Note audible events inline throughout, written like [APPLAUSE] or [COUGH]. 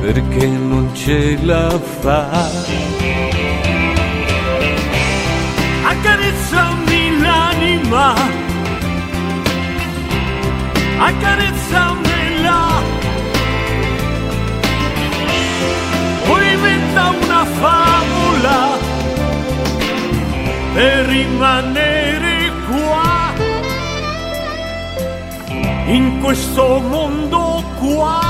perché non ce la fa. Accarezzami l'anima, accarezzamela, o inventa una favola per rimanere qua, in questo mondo qua.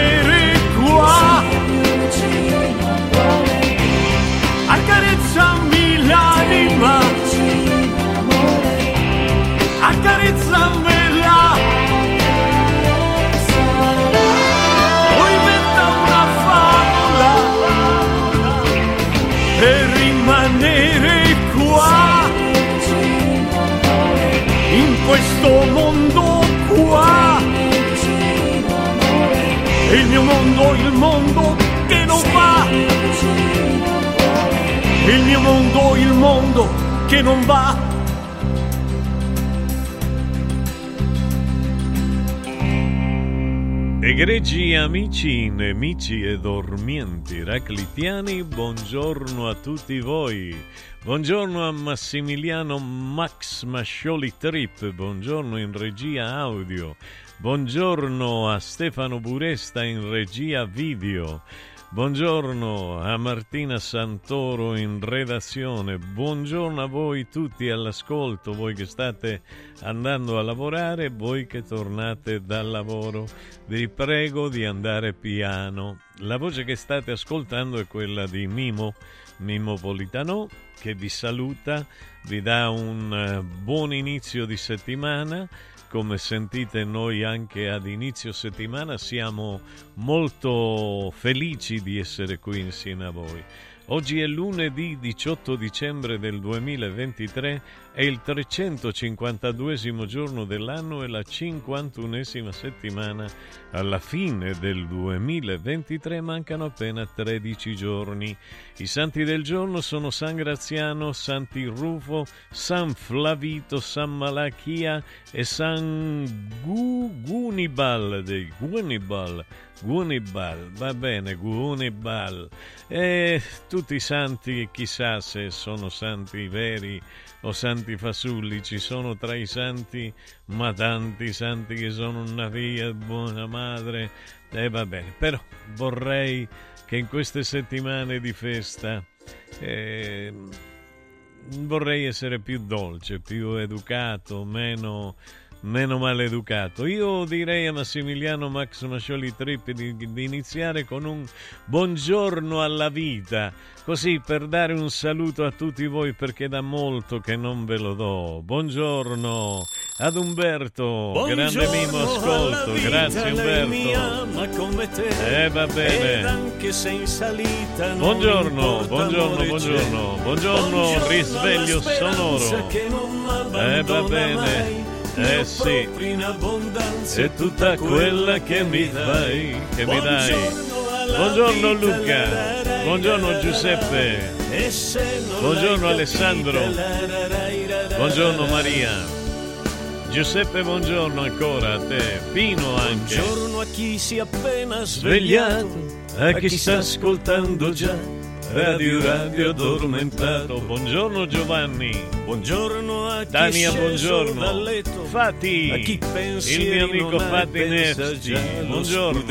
questo mondo qua. Il mio mondo, il mondo che non va. Il mio mondo, il mondo che non va. Egregi amici, nemici e dormienti raclitiani, buongiorno a tutti voi. Buongiorno a Massimiliano Max Mascioli Trip, buongiorno in regia audio. Buongiorno a Stefano Buresta in regia video. Buongiorno a Martina Santoro in redazione, buongiorno a voi tutti all'ascolto, voi che state andando a lavorare, voi che tornate dal lavoro. Vi prego di andare piano. La voce che state ascoltando è quella di Mimo, Mimo Politano, che vi saluta, vi dà un eh, buon inizio di settimana come sentite noi anche ad inizio settimana siamo molto felici di essere qui insieme a voi. Oggi è lunedì 18 dicembre del 2023, è il 352 giorno dell'anno e la 51esima settimana. Alla fine del 2023 mancano appena 13 giorni. I santi del giorno sono San Graziano, Santi Rufo, San Flavito, San Malachia e San Gunibal dei Gunibal. Gunibal, va bene, Gunibal. E tutti i santi, chissà se sono santi veri o santi fasulli, ci sono tra i santi, ma tanti santi che sono una via, buona madre. E va bene, però vorrei che in queste settimane di festa eh, vorrei essere più dolce, più educato, meno meno maleducato. Io direi a Massimiliano Max Mascioli Trippi di, di, iniziare con un buongiorno alla vita, così per dare un saluto a tutti voi perché da molto che non ve lo do. Buongiorno ad Umberto, buongiorno grande mimo ascolto, vita, grazie Umberto. come te, eh va bene. anche se in salita buongiorno, buongiorno, buongiorno, buongiorno, risveglio sonoro. Eh va bene. Mai eh sì, è tutta quella che mi dai, che mi dai. Buongiorno Luca, buongiorno Giuseppe, buongiorno Alessandro, buongiorno Maria. Giuseppe, buongiorno ancora a te, Pino anche. Buongiorno a chi si è appena svegliato, a chi sta ascoltando già Radio Radio addormentato. Buongiorno Giovanni. Buongiorno a chi Dania, buongiorno. dal letto. Fati. A chi pensi il mio amico Fati Nesti. Buongiorno.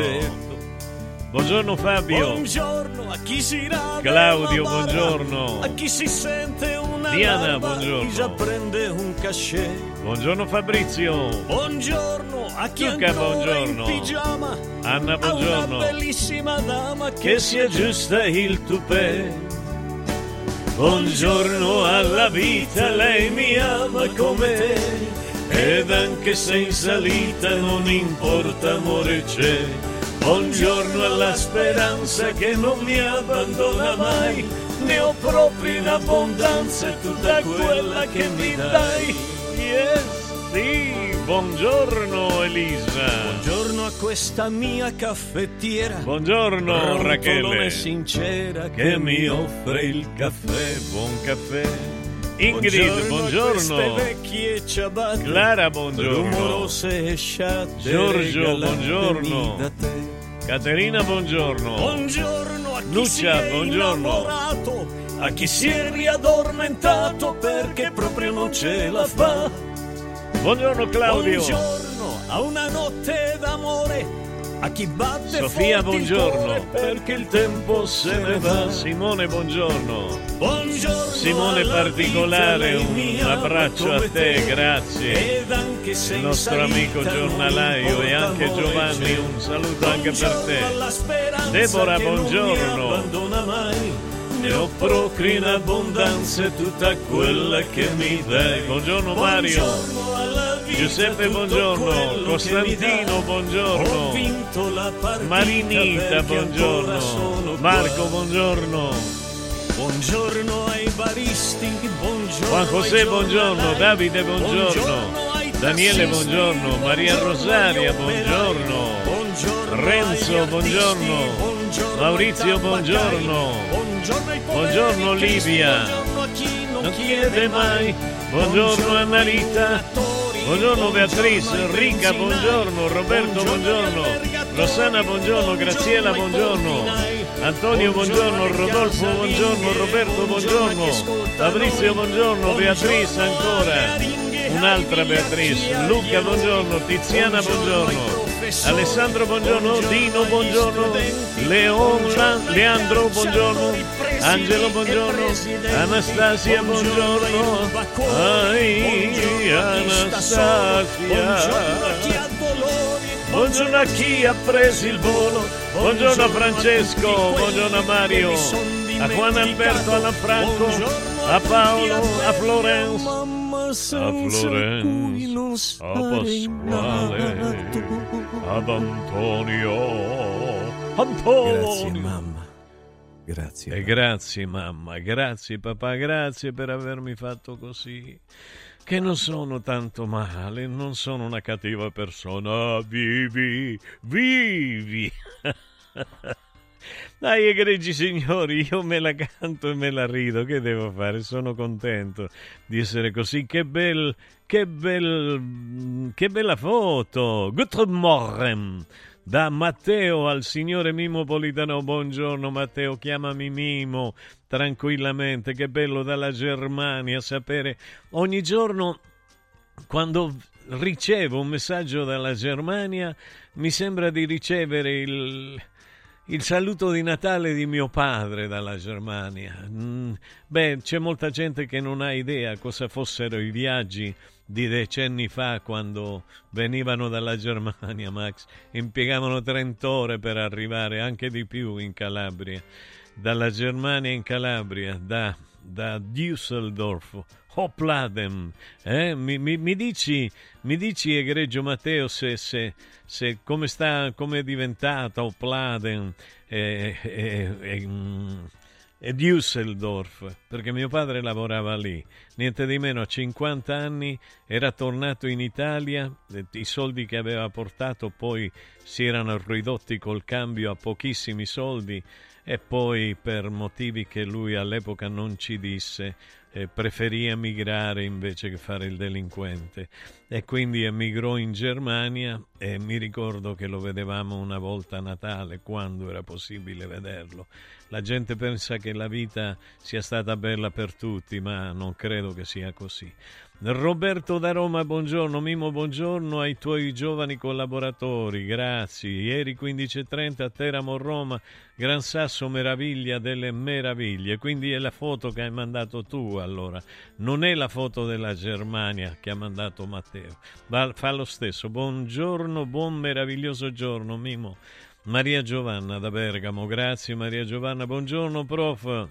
Buongiorno Fabio. Buongiorno a chi si rade Claudio, buongiorno. A chi si sente una Diana, buongiorno. prende un cachet. Buongiorno Fabrizio. Buongiorno a chi Luca, ancora buongiorno. in pigiama. Anna, buongiorno. una bellissima dama che, Che si aggiusta il tupè. Buongiorno alla vita, lei mi ama come te. Ed anche se in salita non importa amore c'è. Buongiorno alla speranza che non mi abbandona mai. Ne ho proprio in abbondanza tutta quella che mi dai. Yes, sì. Buongiorno Elisa. Buongiorno a questa mia caffettiera. Buongiorno Rachele. sincera che mi offre il caffè. Buon caffè. Ingrid, buongiorno. queste vecchie ciabatte. Clara, buongiorno. Rumorose e sciatte. Giorgio, buongiorno. Caterina, buongiorno. Buongiorno a chi Lucia, buongiorno. innamorato, a chi si è riaddormentato perché proprio non ce la fa. Buongiorno Claudio. Buongiorno a una notte d'amore, a chi batte Sofia, buongiorno. perché il tempo se ne va. Simone, buongiorno. Buongiorno Simone particolare, un abbraccio a te, grazie. Ed anche se Il nostro amico giornalaio e anche Giovanni, un saluto anche per te. mi buongiorno. Ne ho proprio in abbondanza tutta quella che mi dai. Buongiorno Mario. Buongiorno alla vita, Giuseppe, buongiorno. Costantino, buongiorno. Partita Marinita, buongiorno. Marco, buongiorno. Buongiorno ai baristi, buongiorno Juan José, buongiorno. Davide, buongiorno. Daniele, buongiorno. Maria Rosaria, buongiorno. Buongiorno Renzo, buongiorno. Buongiorno Maurizio, buongiorno. Buongiorno Buongiorno, Livia. Buongiorno a chi non, Non chiede mai. Buongiorno Annalita. Buongiorno Beatrice, Enrica, buongiorno, Roberto, buongiorno, Rossana, buongiorno, Graziella, buongiorno, Antonio, buongiorno, Rodolfo, buongiorno, Roberto, buongiorno, Fabrizio, buongiorno, Beatrice ancora, un'altra Beatrice, Luca, buongiorno, Tiziana, buongiorno, Alessandro, buongiorno, Dino, buongiorno, Leona, Leandro, buongiorno, Angelo, buongiorno, Anastasia, buongiorno, ai, Anastasia. Buongiorno a chi ha dolori. Buongiorno a chi ha preso il volo, buongiorno a Francesco, buongiorno a Mario, a Juan Alberto, a Franco, a Paolo, a Florence, a Florence, a Pasquale, ad Antonio, Grazie Antonio. mamma. grazie. E grazie mamma, grazie papà, grazie per avermi fatto così. Che non sono tanto male, non sono una cattiva persona. Vivi, vivi. [LAUGHS] Dai, egregi signori, io me la canto e me la rido. Che devo fare? Sono contento di essere così. Che bel, che bel, che bella foto. Guten Morgen da Matteo al signore Mimo Politano. Buongiorno Matteo, chiamami Mimo tranquillamente. Che bello dalla Germania sapere ogni giorno quando ricevo un messaggio dalla Germania mi sembra di ricevere il, il saluto di Natale di mio padre dalla Germania. Mm, beh, c'è molta gente che non ha idea cosa fossero i viaggi di decenni fa quando venivano dalla Germania, Max, impiegavano 30 ore per arrivare, anche di più in Calabria, dalla Germania in Calabria, da, da Düsseldorf, Hopladen. Eh? Mi, mi, mi, dici, mi dici, egregio Matteo, se, se, se come, sta, come è diventata Hopladen? Eh, eh, eh, e Düsseldorf, perché mio padre lavorava lì. Niente di meno, a 50 anni era tornato in Italia, i soldi che aveva portato poi si erano ridotti col cambio a pochissimi soldi e poi per motivi che lui all'epoca non ci disse eh, preferì emigrare invece che fare il delinquente e quindi emigrò in Germania e mi ricordo che lo vedevamo una volta a Natale quando era possibile vederlo la gente pensa che la vita sia stata bella per tutti, ma non credo che sia così. Roberto da Roma, buongiorno. Mimo, buongiorno ai tuoi giovani collaboratori, grazie. Ieri 15.30 a Teramo, Roma, Gran Sasso, meraviglia delle meraviglie. Quindi è la foto che hai mandato tu, allora. Non è la foto della Germania che ha mandato Matteo. Ma fa lo stesso. Buongiorno, buon meraviglioso giorno, Mimo. Maria Giovanna da Bergamo, grazie Maria Giovanna, buongiorno prof.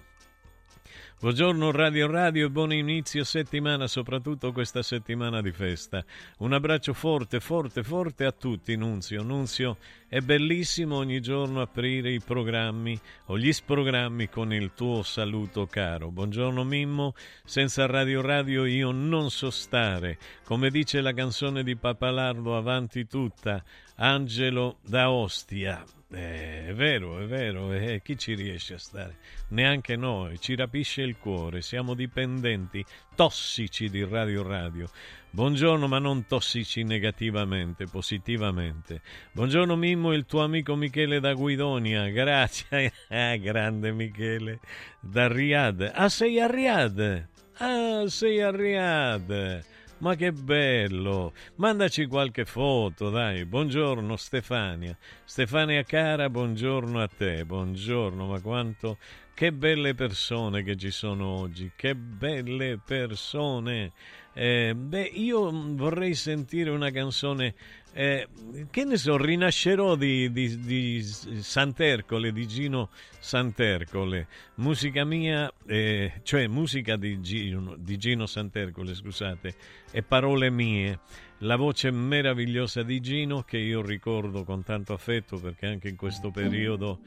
Buongiorno Radio Radio e buon inizio settimana, soprattutto questa settimana di festa. Un abbraccio forte, forte, forte a tutti, Nunzio. Nunzio, è bellissimo ogni giorno aprire i programmi o gli sprogrammi con il tuo saluto caro. Buongiorno Mimmo, senza Radio Radio io non so stare. Come dice la canzone di Papalardo, avanti tutta, Angelo da Ostia. Eh, è vero, è vero, eh, chi ci riesce a stare? Neanche noi, ci rapisce il cuore, siamo dipendenti, tossici di Radio Radio. Buongiorno, ma non tossici negativamente, positivamente. Buongiorno Mimmo, il tuo amico Michele da Guidonia, grazie. Ah, [LAUGHS] grande Michele, da Riyadh. Ah, sei a Riyadh? Ah, sei a Riyadh. Ma che bello! Mandaci qualche foto, dai. Buongiorno Stefania. Stefania cara, buongiorno a te. Buongiorno, ma quanto che belle persone che ci sono oggi. Che belle persone. Eh, beh, io vorrei sentire una canzone eh, che ne so, rinascerò di, di, di, Santercole, di Gino Santercole, musica mia, eh, cioè musica di Gino, di Gino Santercole, scusate, e parole mie. La voce meravigliosa di Gino che io ricordo con tanto affetto perché anche in questo periodo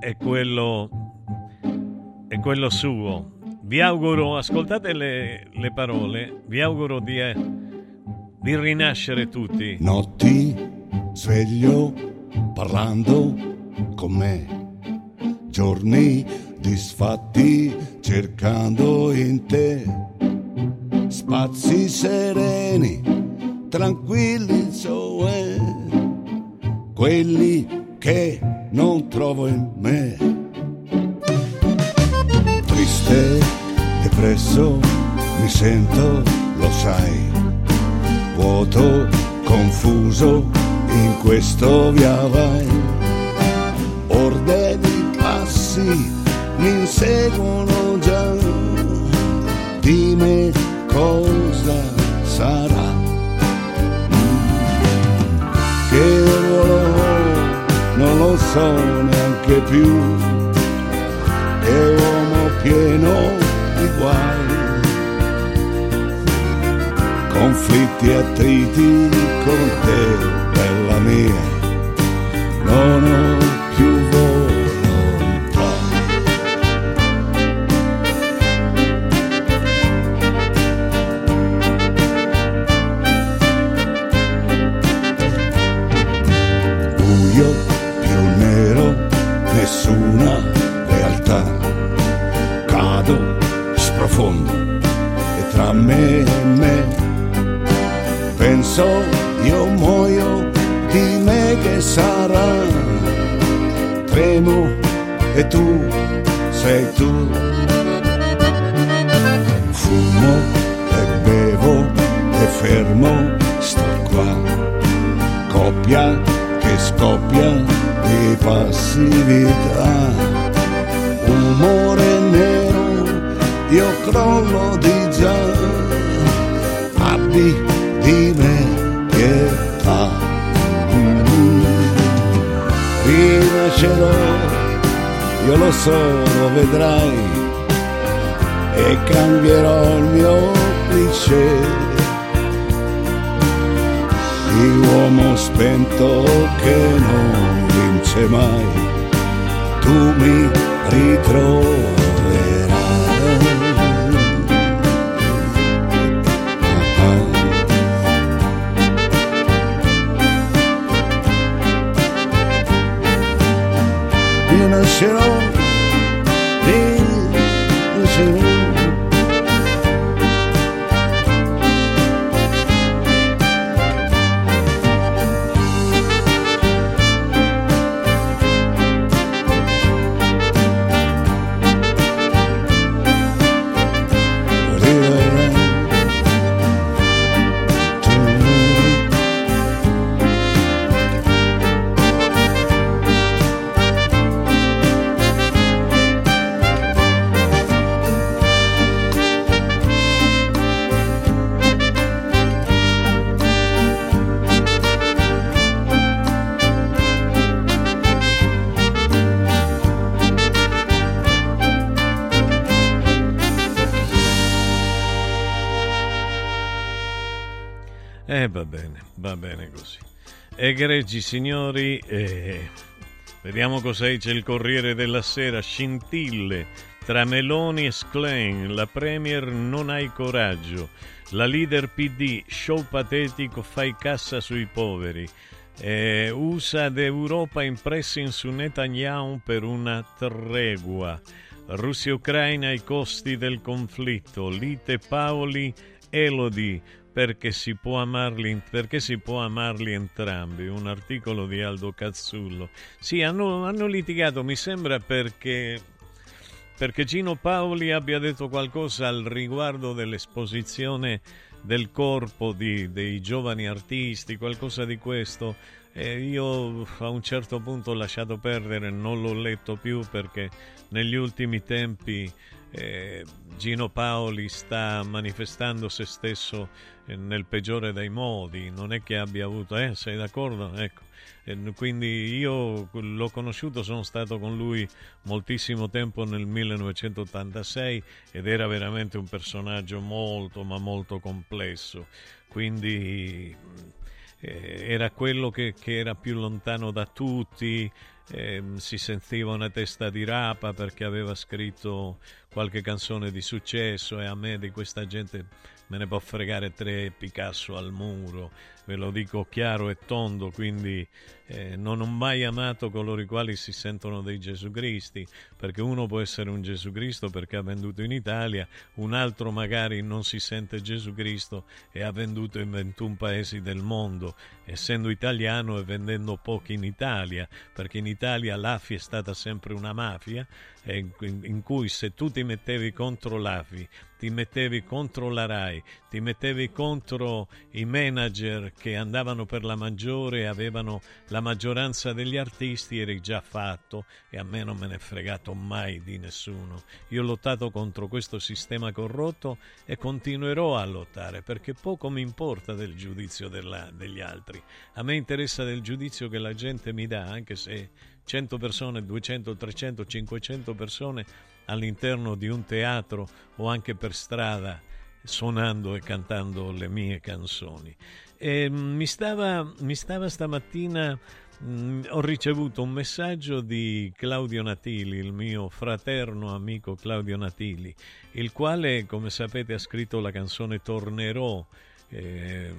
è quello, è quello suo. Vi auguro, ascoltate le, le parole, vi auguro di... Eh, di rinascere tutti. Notti sveglio parlando con me, giorni disfatti cercando in te, spazi sereni, tranquilli cioè, quelli che non trovo in me. Triste, depresso, mi sento, lo sai vuoto, confuso, in questo via vai. Orde di passi mi inseguono già, dimmi cosa sarà. Che ruolo non lo so neanche più, è uomo pieno di guai conflitti e attriti con te, bella mia, non ho Egregi signori, eh, vediamo cosa dice il Corriere della Sera. Scintille tra Meloni e Schlein, la Premier non hai coraggio. La leader PD, show patetico, fai cassa sui poveri. Eh, USA ed Europa in pressing su Netanyahu per una tregua. Russia-Ucraina ai costi del conflitto. Lite Paoli, Elodie perché si, può amarli, perché si può amarli entrambi, un articolo di Aldo Cazzullo. Sì, hanno, hanno litigato, mi sembra, perché, perché Gino Paoli abbia detto qualcosa al riguardo dell'esposizione del corpo di, dei giovani artisti, qualcosa di questo. E io a un certo punto ho lasciato perdere, non l'ho letto più perché negli ultimi tempi eh, Gino Paoli sta manifestando se stesso eh, nel peggiore dei modi, non è che abbia avuto, eh, sei d'accordo? Ecco. E quindi io l'ho conosciuto, sono stato con lui moltissimo tempo nel 1986 ed era veramente un personaggio molto ma molto complesso. Quindi eh, era quello che, che, era più lontano da tutti, eh, si sentiva una testa di rapa perché aveva scritto qualche canzone di successo e a me di questa gente me ne può fregare tre Picasso al muro, ve lo dico chiaro e tondo, quindi eh, non ho mai amato coloro i quali si sentono dei Gesù Cristi, perché uno può essere un Gesù Cristo perché ha venduto in Italia, un altro magari non si sente Gesù Cristo e ha venduto in 21 paesi del mondo, essendo italiano e vendendo pochi in Italia, perché in Italia l'AFI è stata sempre una mafia in, in cui se tu ti mettevi contro l'AFI, ti mettevi contro la RAI, ti mettevi contro i manager che andavano per la maggiore e avevano la maggioranza degli artisti, eri già fatto e a me non me ne è fregato mai di nessuno. Io ho lottato contro questo sistema corrotto e continuerò a lottare perché poco mi importa del giudizio della, degli altri. A me interessa del giudizio che la gente mi dà, anche se 100 persone, 200, 300, 500 persone all'interno di un teatro o anche per strada suonando e cantando le mie canzoni. E mi, stava, mi stava stamattina, mh, ho ricevuto un messaggio di Claudio Natili, il mio fraterno amico Claudio Natili, il quale, come sapete, ha scritto la canzone Tornerò, eh,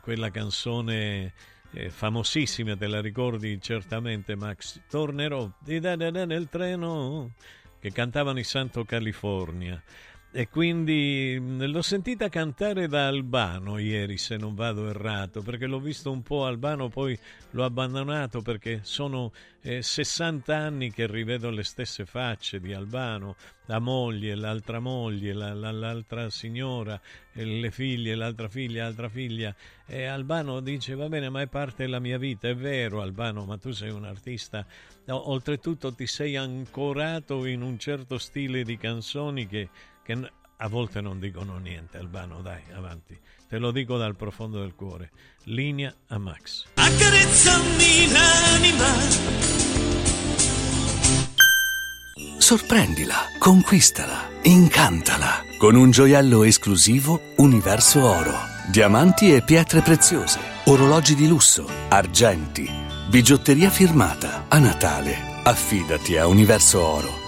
quella canzone eh, famosissima, te la ricordi certamente Max, tornerò nel treno che cantavano i Santo California. E quindi l'ho sentita cantare da Albano ieri, se non vado errato, perché l'ho visto un po' Albano, poi l'ho abbandonato perché sono eh, 60 anni che rivedo le stesse facce di Albano, la moglie, l'altra moglie, la, la, l'altra signora, le figlie, l'altra figlia, l'altra figlia. E Albano dice, va bene, ma è parte della mia vita, è vero Albano, ma tu sei un artista, oltretutto ti sei ancorato in un certo stile di canzoni che che a volte non dicono niente, Albano, dai, avanti. Te lo dico dal profondo del cuore. Linea a Max. Accarezzami l'anima. Sorprendila, conquistala, incantala con un gioiello esclusivo Universo Oro. Diamanti e pietre preziose, orologi di lusso, argenti, bigiotteria firmata. A Natale, affidati a Universo Oro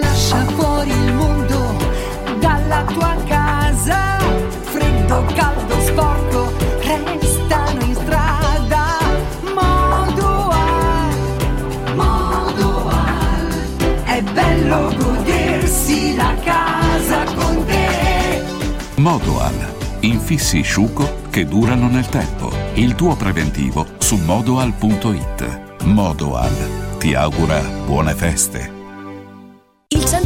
Lascia fuori il mondo dalla tua casa, freddo, caldo, sporco, restano in strada. Modoal, Modoal, è bello godersi la casa con te. Modoal. Infissi sciuco che durano nel tempo. Il tuo preventivo su modoal.it. Modoal ti augura buone feste. Il centro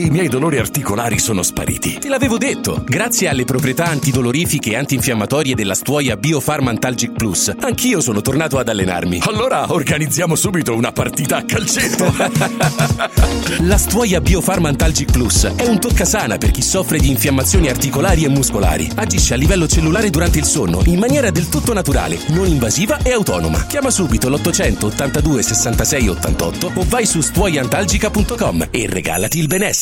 i miei dolori articolari sono spariti. Te l'avevo detto. Grazie alle proprietà antidolorifiche e antinfiammatorie della stuoia Biofarmantalgic Plus, anch'io sono tornato ad allenarmi. Allora organizziamo subito una partita a calcetto. [LAUGHS] la stuoia Biofarmantalgic Plus è un toccasana per chi soffre di infiammazioni articolari e muscolari. Agisce a livello cellulare durante il sonno in maniera del tutto naturale, non invasiva e autonoma. Chiama subito l'882 66 88 o vai su stuoiantalgica.com e regalati il benessere.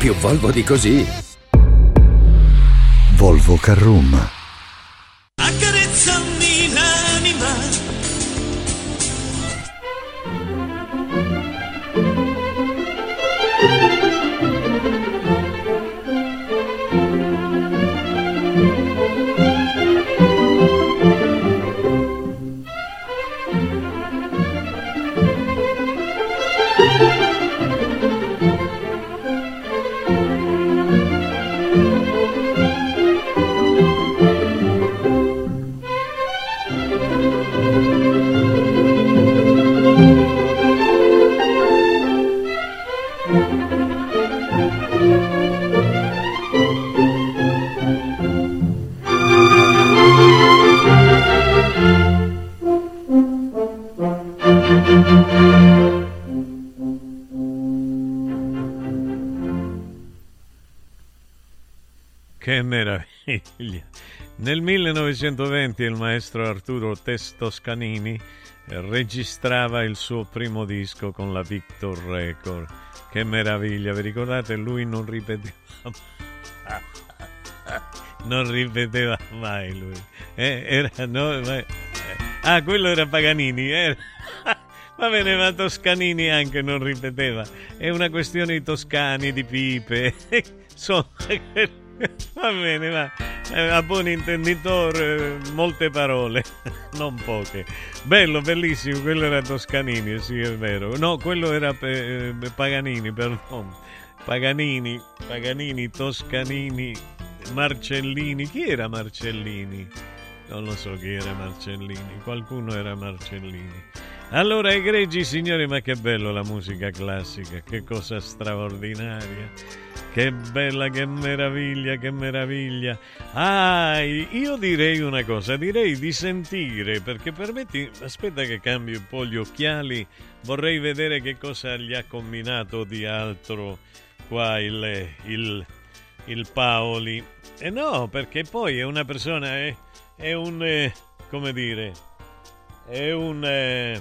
più Volvo di così. Volvo Carroom. Meraviglia. Nel 1920 il maestro Arturo Testoscanini registrava il suo primo disco con la Victor Record. Che meraviglia, vi ricordate? Lui non ripeteva [LAUGHS] non ripeteva mai lui. Eh, era, no, ma, ah, quello era Paganini. Eh. Va bene, ma Toscanini anche non ripeteva. È una questione di toscani, di pipe. [LAUGHS] Sono... [LAUGHS] Va bene, va. Eh, a buon intenditore, molte parole, [LAUGHS] non poche. Bello, bellissimo, quello era Toscanini, sì, è vero. No, quello era eh, Paganini, perdono. Paganini, Paganini, Toscanini, Marcellini. Chi era Marcellini? Non lo so chi era Marcellini, qualcuno era Marcellini. Allora, egregi signori, ma che bello la musica classica, che cosa straordinaria. Che bella, che meraviglia, che meraviglia. Ah, io direi una cosa, direi di sentire, perché permetti, aspetta che cambio un po' gli occhiali, vorrei vedere che cosa gli ha combinato di altro qua il, il, il Paoli. E eh no, perché poi è una persona, è, è un, eh, come dire, è un, eh,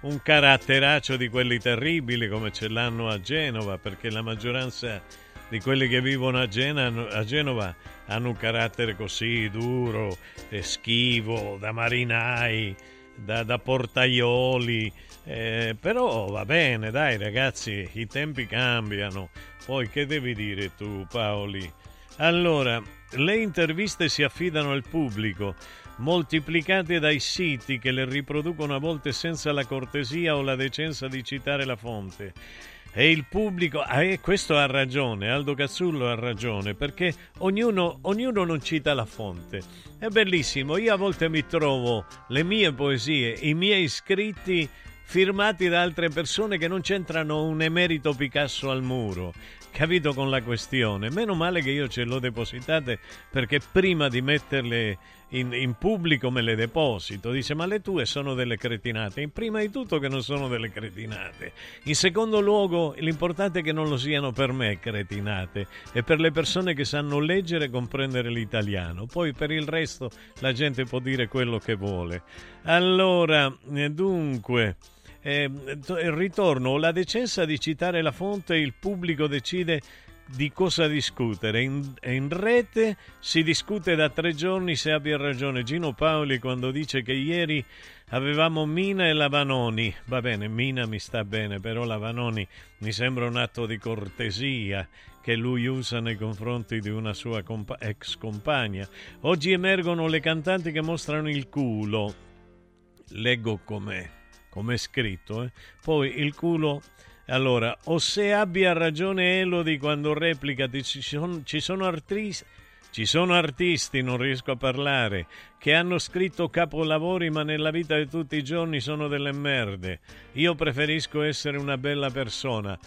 un caratteraccio di quelli terribili come ce l'hanno a Genova, perché la maggioranza di quelli che vivono a, Gena, a Genova hanno un carattere così duro, e schivo, da marinai, da, da portaioli, eh, però va bene, dai ragazzi, i tempi cambiano. Poi che devi dire tu, Paoli? Allora, le interviste si affidano al pubblico, moltiplicate dai siti che le riproducono a volte senza la cortesia o la decenza di citare la fonte. E il pubblico, ah, e questo ha ragione, Aldo Cazzullo ha ragione, perché ognuno, ognuno non cita la fonte. È bellissimo, io a volte mi trovo le mie poesie, i miei scritti firmati da altre persone che non c'entrano un emerito Picasso al muro capito con la questione. Meno male che io ce l'ho depositate perché prima di metterle in, in, pubblico me le deposito. Dice ma le tue sono delle cretinate. In prima di tutto che non sono delle cretinate. In secondo luogo l'importante è che non lo siano per me cretinate e per le persone che sanno leggere e comprendere l'italiano. Poi per il resto la gente può dire quello che vuole. Allora, eh, dunque... Eh, ritorno, la decenza di citare la fonte, il pubblico decide di cosa discutere. In, in, rete si discute da tre giorni se abbia ragione Gino Paoli quando dice che ieri avevamo Mina e Lavanoni. Va bene, Mina mi sta bene, però Lavanoni mi sembra un atto di cortesia che lui usa nei confronti di una sua compa- ex compagna. Oggi emergono le cantanti che mostrano il culo. Leggo com'è come è scritto, eh? poi il culo... Allora, o se abbia ragione Elodie quando replica, ci sono, ci sono artisti... Ci sono artisti, non riesco a parlare, che hanno scritto capolavori ma nella vita di tutti i giorni sono delle merde. Io preferisco essere una bella persona.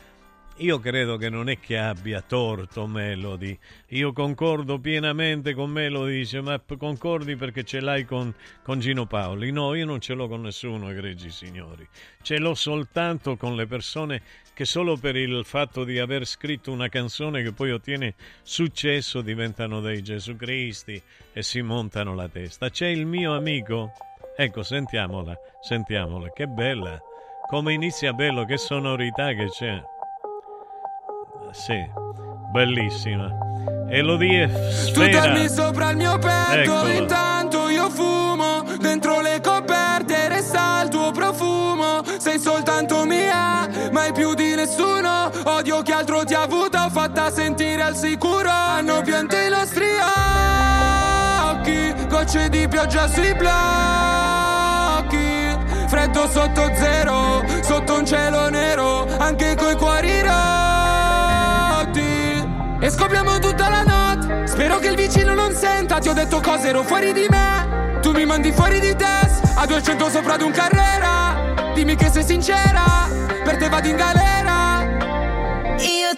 Io credo che non è che abbia torto Melody. Io concordo pienamente con Melody, dice, ma concordi perché ce l'hai con, con Gino Paoli? No, io non ce l'ho con nessuno, egregi signori. Ce l'ho soltanto con le persone che solo per il fatto di aver scritto una canzone che poi ottiene successo diventano dei Gesù Cristi e si montano la testa. C'è il mio amico? Ecco, sentiamola, sentiamola, che bella. Come inizia bello, che sonorità che c'è sì, bellissima. Elodie Sfera. Tu dormi sopra il mio petto, Eccola. intanto io fumo. Dentro le coperte resta il tuo profumo. Sei soltanto mia, mai più di nessuno. Odio che altro ti ha avuto, ho fatta sentire al sicuro. Hanno pianto i nostri occhi, gocce di pioggia sui blocchi. Senta. Ti ho detto cose, ero fuori di me. Tu mi mandi fuori di test. A 200 sopra ad un carrera. Dimmi che sei sincera. Per te vado in galera. Io e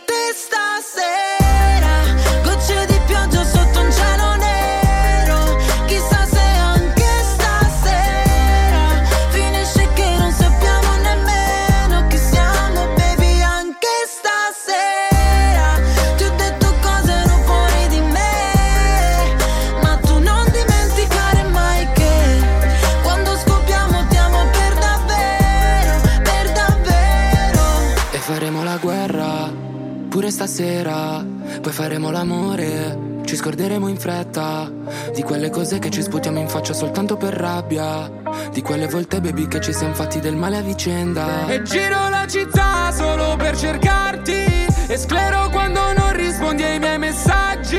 sera, poi faremo l'amore. Ci scorderemo in fretta di quelle cose che ci sputiamo in faccia soltanto per rabbia. Di quelle volte, baby, che ci siamo fatti del male a vicenda. E giro la città solo per cercarti. E sclero quando non rispondi ai miei messaggi.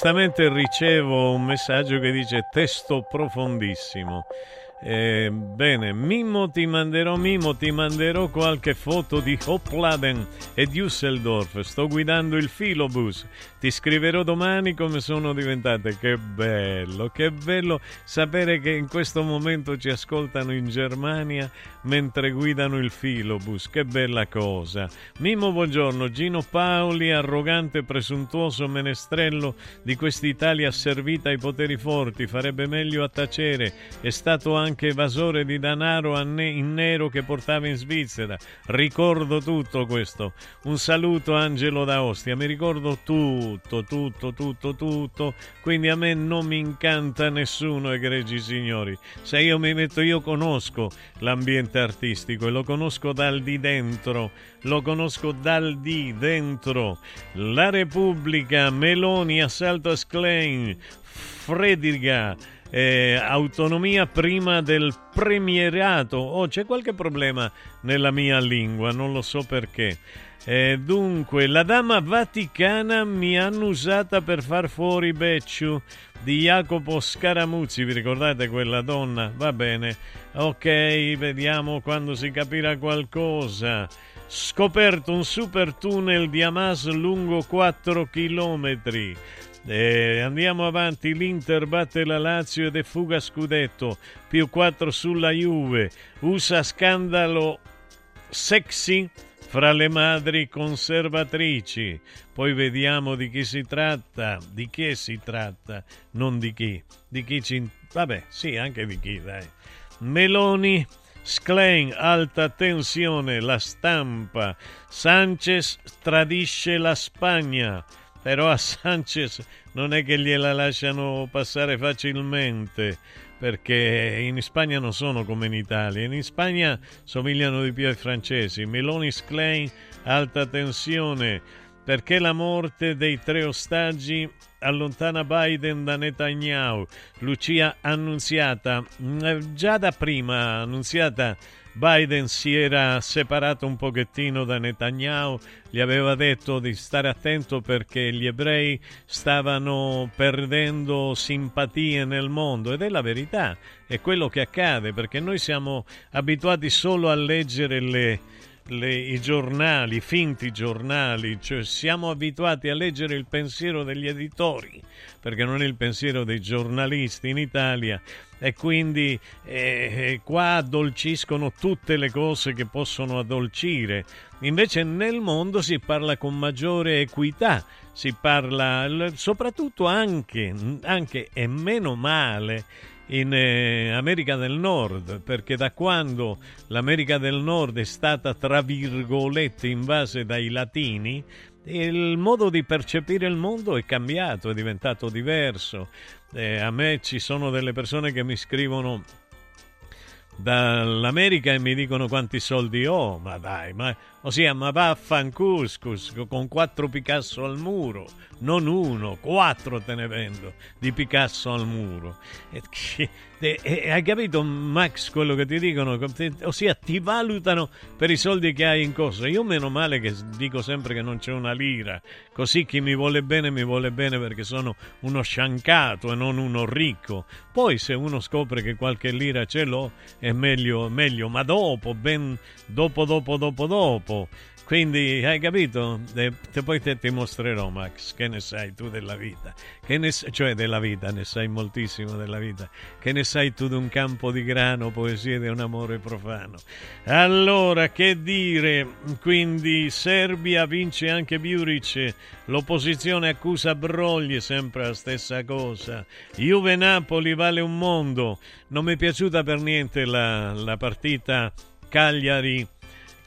Giustamente ricevo un messaggio che dice testo profondissimo. Eh, bene, Mimmo ti manderò, Mimmo ti manderò qualche foto di Hopladen e Düsseldorf. Sto guidando il filobus. Ti scriverò domani come sono diventate. Che bello, che bello sapere che in questo momento ci ascoltano in Germania mentre guidano il filobus. Che bella cosa. Mimmo, buongiorno. Gino Paoli, arrogante, presuntuoso menestrello di quest'Italia asservita ai poteri forti, farebbe meglio a tacere. È stato anche evasore di denaro in nero che portava in Svizzera. Ricordo tutto questo. Un saluto Angelo da Ostia. Mi ricordo tutto, tutto, tutto, tutto. Quindi a me non mi incanta nessuno, egregi signori. Se io mi metto, io conosco l'ambiente artistico e lo conosco dal di dentro. Lo conosco dal di dentro. La Repubblica, Meloni, Assalto a Sklein, Frediga. Eh, autonomia prima del premierato. Oh, c'è qualche problema nella mia lingua, non lo so perché. Eh, dunque, la dama vaticana mi hanno usata per far fuori Becciu di Jacopo Scaramuzzi. Vi ricordate quella donna? Va bene. Ok, vediamo quando si capirà qualcosa. Scoperto un super tunnel di Hamas lungo 4 chilometri. Eh, andiamo avanti, l'Inter batte la Lazio ed è fuga scudetto, più 4 sulla Juve, USA scandalo sexy fra le madri conservatrici. Poi vediamo di chi si tratta, di che si tratta, non di chi, di chi ci... Vabbè, sì, anche di chi, dai. Meloni, Sklein, alta tensione, la stampa. Sanchez tradisce la Spagna. Però a Sanchez non è che gliela lasciano passare facilmente, perché in Spagna non sono come in Italia. In Spagna somigliano di più ai francesi. Meloni Sklein, alta tensione, perché la morte dei tre ostaggi allontana Biden da Netanyahu. Lucia Annunziata, mm, già da prima Annunziata Biden si era separato un pochettino da Netanyahu, gli aveva detto di stare attento perché gli ebrei stavano perdendo simpatie nel mondo. Ed è la verità, è quello che accade perché noi siamo abituati solo a leggere le, le, i giornali, i finti giornali, cioè siamo abituati a leggere il pensiero degli editori, perché non è il pensiero dei giornalisti in Italia e quindi eh, qua addolciscono tutte le cose che possono addolcire. Invece nel mondo si parla con maggiore equità, si parla soprattutto anche, anche e meno male in eh, America del Nord, perché da quando l'America del Nord è stata, tra virgolette, invasa dai latini, il modo di percepire il mondo è cambiato, è diventato diverso. Eh, a me ci sono delle persone che mi scrivono dall'America e mi dicono quanti soldi ho, ma dai, ma, ossia, ma va a Fancuscus con quattro Picasso al muro, non uno, quattro te ne vendo di Picasso al muro. E, e, e, hai capito, Max, quello che ti dicono? Ossia, ti valutano per i soldi che hai in corso. Io meno male che dico sempre che non c'è una lira, così chi mi vuole bene mi vuole bene perché sono uno sciancato e non uno ricco. Poi se uno scopre che qualche lira ce l'ho è meglio, meglio, ma dopo, ben dopo, dopo, dopo, dopo. Quindi hai capito? E poi te ti mostrerò, Max, che ne sai tu della vita, ne, cioè della vita, ne sai moltissimo della vita, che ne sai tu di un campo di grano, poesia di un amore profano. Allora, che dire? Quindi Serbia vince anche Buric, l'opposizione accusa Broglie, sempre la stessa cosa. Juve Napoli vale un mondo, non mi è piaciuta per niente la, la partita Cagliari.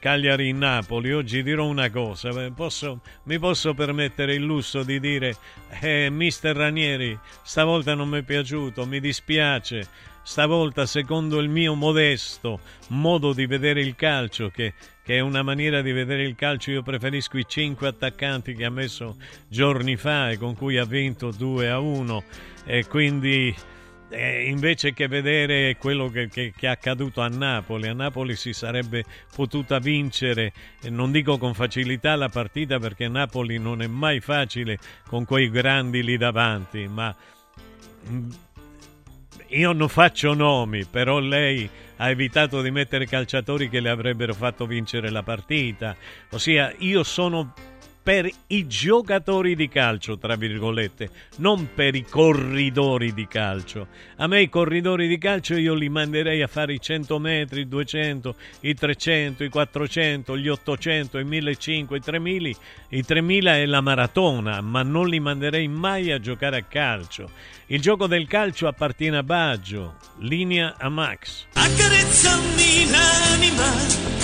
Cagliari-Napoli, oggi dirò una cosa, posso, mi posso permettere il lusso di dire, eh, mister Ranieri, stavolta non mi è piaciuto, mi dispiace, stavolta secondo il mio modesto modo di vedere il calcio, che, che, è una maniera di vedere il calcio, io preferisco i cinque attaccanti che ha messo giorni fa e con cui ha vinto 2 a 1 e quindi eh, invece che vedere quello che, che, che, è accaduto a Napoli, a Napoli si sarebbe potuta vincere, non dico con facilità la partita perché Napoli non è mai facile con quei grandi lì davanti, ma mm, io non faccio nomi, però lei ha evitato di mettere calciatori che le avrebbero fatto vincere la partita, ossia io sono per i giocatori di calcio, tra virgolette, non per i corridori di calcio. A me i corridori di calcio io li manderei a fare i 100 metri, i 200, i 300, i 400, gli 800, i 1500, i 3000. I 3000 è la maratona, ma non li manderei mai a giocare a calcio. Il gioco del calcio appartiene a Baggio, linea a Max. Accarezzami l'anima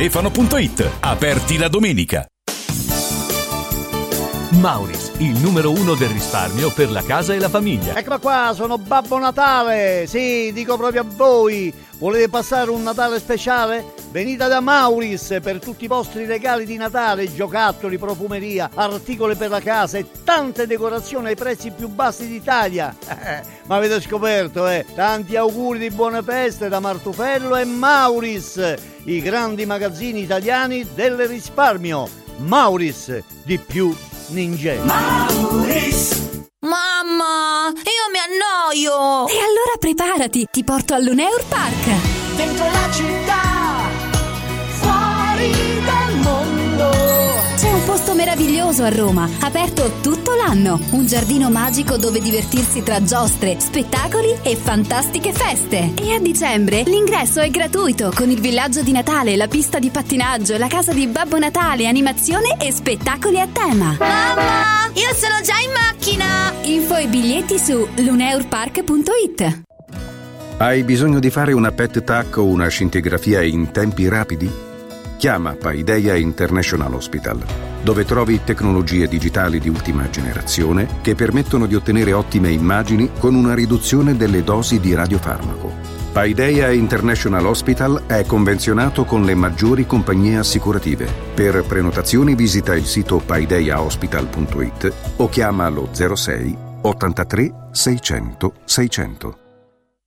stefano.it. Aperti la domenica. Mauris, il numero uno del risparmio per la casa e la famiglia. Eccola qua, sono Babbo Natale. Sì, dico proprio a voi. Volete passare un Natale speciale? Venite da Mauris per tutti i vostri regali di Natale, giocattoli, profumeria, articoli per la casa e tante decorazioni ai prezzi più bassi d'Italia. Ma avete scoperto, eh? Tanti auguri di buone feste da Martufello e Mauris, i grandi magazzini italiani del risparmio. Mauris, di più ninja. Mauris! Mamma, io mi annoio! E allora preparati, ti porto all'Uneur Park! Dentro la città, meraviglioso a Roma, aperto tutto l'anno. Un giardino magico dove divertirsi tra giostre, spettacoli e fantastiche feste. E a dicembre l'ingresso è gratuito con il villaggio di Natale, la pista di pattinaggio, la casa di Babbo Natale, animazione e spettacoli a tema. Mamma, io sono già in macchina! Info e biglietti su luneurpark.it. Hai bisogno di fare una PET TAC o una scintigrafia in tempi rapidi? Chiama Paideia International Hospital, dove trovi tecnologie digitali di ultima generazione che permettono di ottenere ottime immagini con una riduzione delle dosi di radiofarmaco. Paideia International Hospital è convenzionato con le maggiori compagnie assicurative. Per prenotazioni visita il sito paideiahospital.it o chiama lo 06 83 600 600.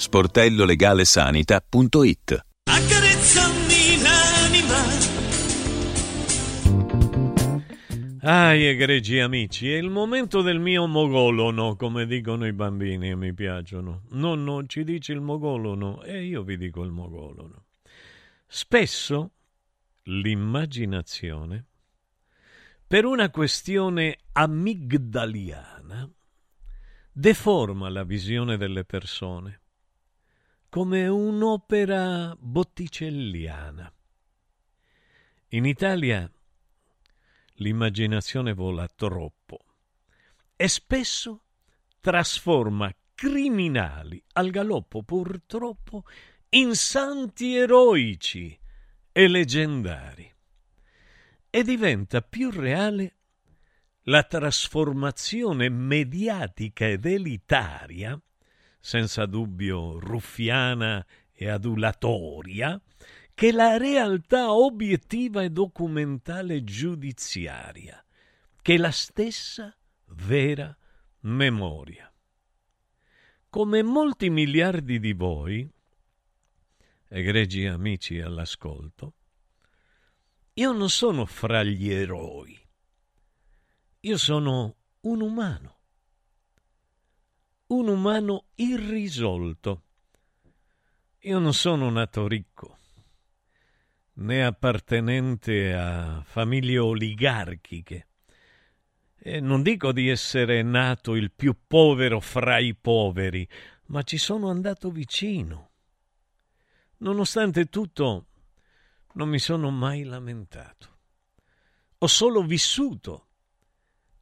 sportellolegalesanita.it Accarezzami l'anima. Ah, egregi amici, è il momento del mio mogolono, come dicono i bambini e mi piacciono. Nonno ci dice il mogolono e io vi dico il mogolono. Spesso l'immaginazione, per una questione amigdaliana, deforma la visione delle persone come un'opera botticelliana. In Italia l'immaginazione vola troppo e spesso trasforma criminali al galoppo purtroppo in santi eroici e leggendari e diventa più reale la trasformazione mediatica ed elitaria senza dubbio ruffiana e adulatoria, che la realtà obiettiva e documentale giudiziaria, che la stessa vera memoria. Come molti miliardi di voi, egregi amici all'ascolto, io non sono fra gli eroi, io sono un umano un umano irrisolto. Io non sono nato ricco, né appartenente a famiglie oligarchiche. E non dico di essere nato il più povero fra i poveri, ma ci sono andato vicino. Nonostante tutto, non mi sono mai lamentato. Ho solo vissuto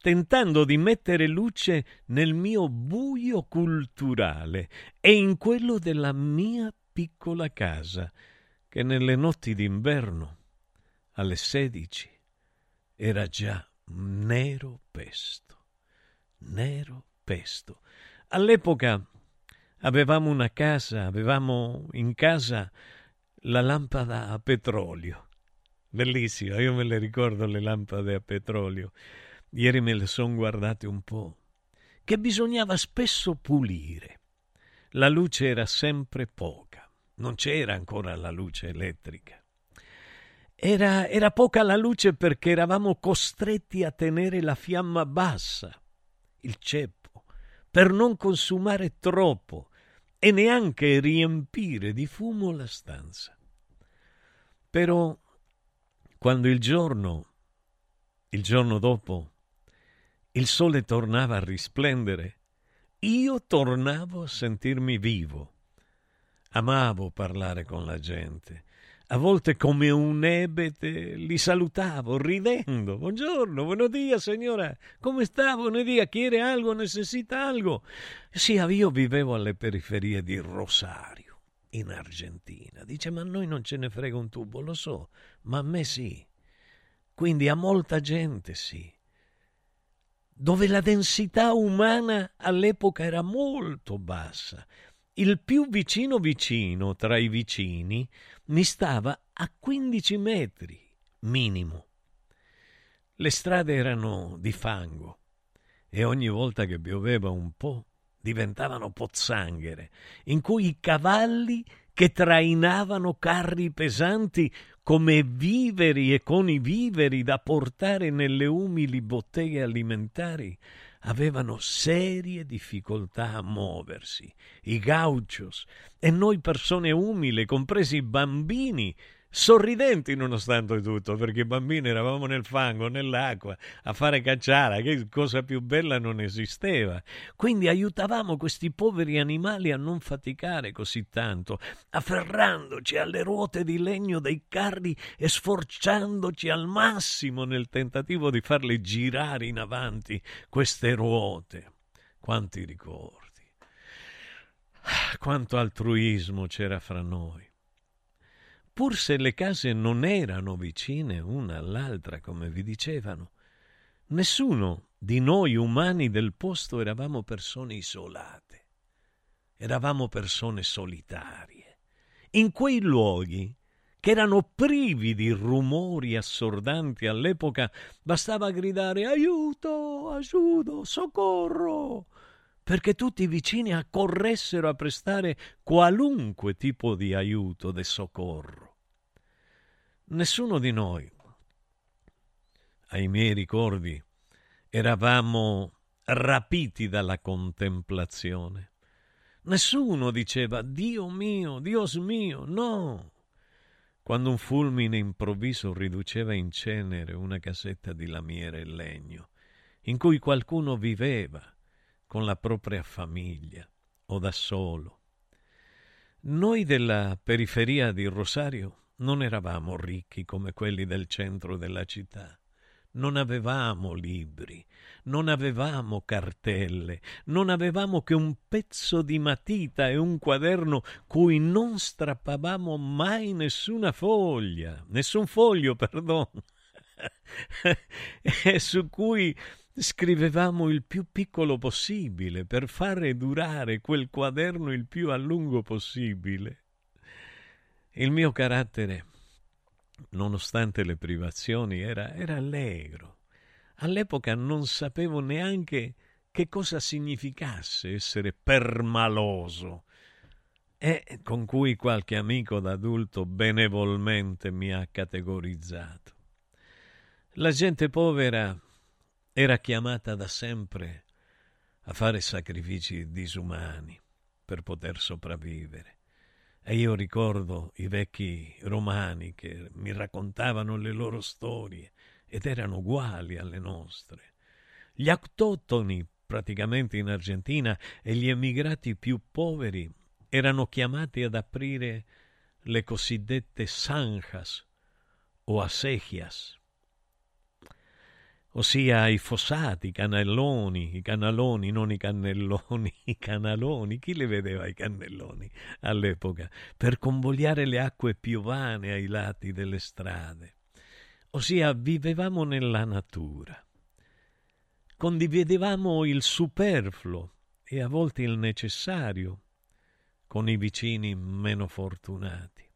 tentando di mettere luce nel mio buio culturale e in quello della mia piccola casa, che nelle notti d'inverno, alle sedici, era già nero pesto. Nero pesto. All'epoca avevamo una casa, avevamo in casa la lampada a petrolio. Bellissima, io me le ricordo le lampade a petrolio ieri me le son guardate un po', che bisognava spesso pulire. La luce era sempre poca, non c'era ancora la luce elettrica. Era, era poca la luce perché eravamo costretti a tenere la fiamma bassa il ceppo, per non consumare troppo e neanche riempire di fumo la stanza. Però quando il giorno, il giorno dopo, il sole tornava a risplendere, io tornavo a sentirmi vivo. Amavo parlare con la gente. A volte come un ebete li salutavo ridendo. Buongiorno, buenos días, signora. Come sta? Buenos días. Quiere algo? Necessita algo? Sì, io vivevo alle periferie di Rosario, in Argentina. Dice, ma a noi non ce ne frega un tubo, lo so, ma a me sì. Quindi a molta gente sì dove la densità umana all'epoca era molto bassa. Il più vicino vicino tra i vicini mi stava a 15 metri minimo. Le strade erano di fango e ogni volta che pioveva un po' diventavano pozzanghere, in cui i cavalli che trainavano carri pesanti come viveri e con i viveri da portare nelle umili botteghe alimentari, avevano serie difficoltà a muoversi, i gauchos, e noi persone umili, compresi i bambini, sorridenti nonostante tutto, perché bambini eravamo nel fango, nell'acqua, a fare cacciara, che cosa più bella non esisteva. Quindi aiutavamo questi poveri animali a non faticare così tanto, afferrandoci alle ruote di legno dei carri e sforciandoci al massimo nel tentativo di farle girare in avanti queste ruote. Quanti ricordi! Quanto altruismo c'era fra noi pur se le case non erano vicine una all'altra, come vi dicevano. Nessuno di noi umani del posto eravamo persone isolate, eravamo persone solitarie. In quei luoghi, che erano privi di rumori assordanti all'epoca, bastava gridare aiuto, aiuto, soccorro, perché tutti i vicini accorressero a prestare qualunque tipo di aiuto, di soccorro. Nessuno di noi, ai miei ricordi, eravamo rapiti dalla contemplazione. Nessuno diceva Dio mio, Dios mio, no. Quando un fulmine improvviso riduceva in cenere una casetta di lamiere e legno, in cui qualcuno viveva con la propria famiglia o da solo. Noi della periferia di Rosario non eravamo ricchi come quelli del centro della città. Non avevamo libri, non avevamo cartelle, non avevamo che un pezzo di matita e un quaderno cui non strappavamo mai nessuna foglia, nessun foglio, [LAUGHS] perdono, e su cui scrivevamo il più piccolo possibile per fare durare quel quaderno il più a lungo possibile. Il mio carattere, nonostante le privazioni, era, era allegro. All'epoca non sapevo neanche che cosa significasse essere permaloso e con cui qualche amico d'adulto benevolmente mi ha categorizzato. La gente povera era chiamata da sempre a fare sacrifici disumani per poter sopravvivere. E io ricordo i vecchi romani che mi raccontavano le loro storie ed erano uguali alle nostre. Gli autoctoni praticamente in Argentina e gli emigrati più poveri erano chiamati ad aprire le cosiddette zanjas o asegias, ossia i fossati, i canelloni, i canaloni, non i cannelloni, [LAUGHS] i canaloni, chi le vedeva i cannelloni all'epoca, per convogliare le acque piovane ai lati delle strade. Ossia vivevamo nella natura, condividevamo il superfluo e a volte il necessario con i vicini meno fortunati.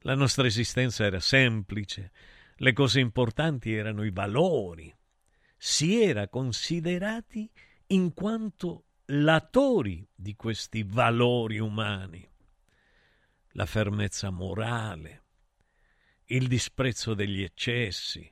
La nostra esistenza era semplice, le cose importanti erano i valori. Si era considerati in quanto latori di questi valori umani. La fermezza morale, il disprezzo degli eccessi,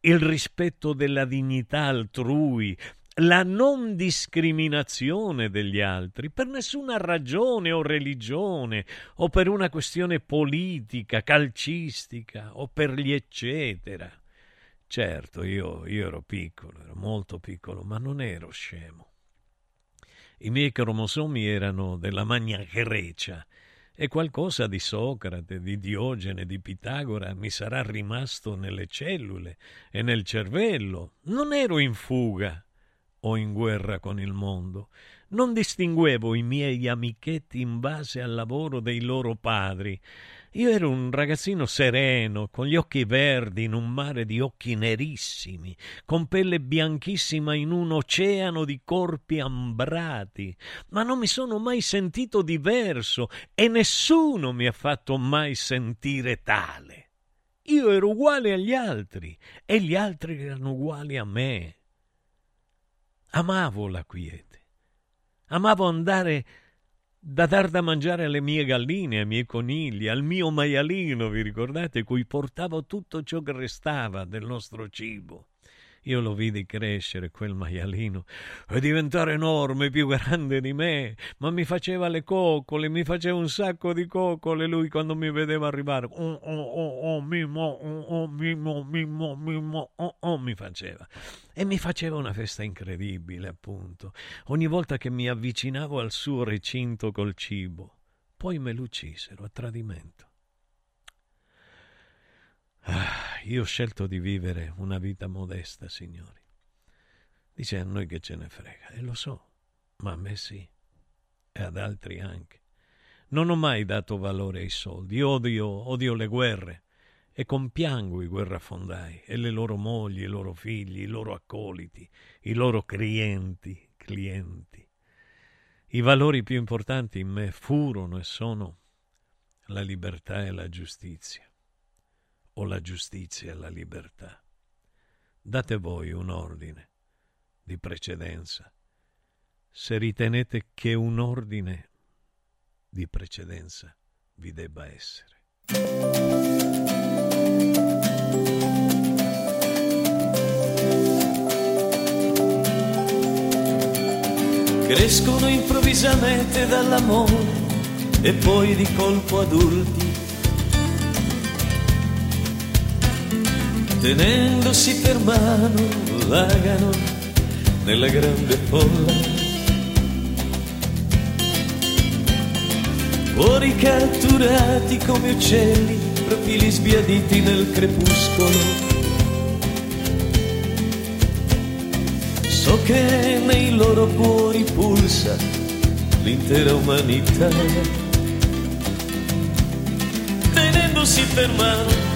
il rispetto della dignità altrui, la non discriminazione degli altri per nessuna ragione o religione o per una questione politica, calcistica o per gli eccetera. Certo, io, io ero piccolo, ero molto piccolo, ma non ero scemo. I miei cromosomi erano della Magna Grecia e qualcosa di Socrate, di Diogene, di Pitagora mi sarà rimasto nelle cellule e nel cervello. Non ero in fuga o in guerra con il mondo. Non distinguevo i miei amichetti in base al lavoro dei loro padri io ero un ragazzino sereno, con gli occhi verdi in un mare di occhi nerissimi, con pelle bianchissima in un oceano di corpi ambrati, ma non mi sono mai sentito diverso e nessuno mi ha fatto mai sentire tale. Io ero uguale agli altri e gli altri erano uguali a me. Amavo la quiete, amavo andare da dar da mangiare alle mie galline, ai miei conigli, al mio maialino, vi ricordate, cui portavo tutto ciò che restava del nostro cibo. Io lo vidi crescere quel maialino e diventare enorme, più grande di me, ma mi faceva le coccole, mi faceva un sacco di coccole lui quando mi vedeva arrivare. Oh, oh, oh, oh, mimo, oh, oh, mimo, mimo, mimo, oh, oh, mi faceva. E mi faceva una festa incredibile, appunto, ogni volta che mi avvicinavo al suo recinto col cibo. Poi me l'uccisero a tradimento. Ah, io ho scelto di vivere una vita modesta, signori. Dice a noi che ce ne frega, e lo so, ma a me sì, e ad altri anche. Non ho mai dato valore ai soldi, odio, odio le guerre e compiango i guerrafondai e le loro mogli, i loro figli, i loro accoliti, i loro clienti, clienti. I valori più importanti in me furono e sono la libertà e la giustizia o la giustizia e la libertà. Date voi un ordine di precedenza, se ritenete che un ordine di precedenza vi debba essere. Crescono improvvisamente dall'amore e poi di colpo adulti tenendosi per mano vagano nella grande folla. Fuori catturati come uccelli, profili sbiaditi nel crepuscolo. So che nei loro cuori pulsa l'intera umanità. Tenendosi per mano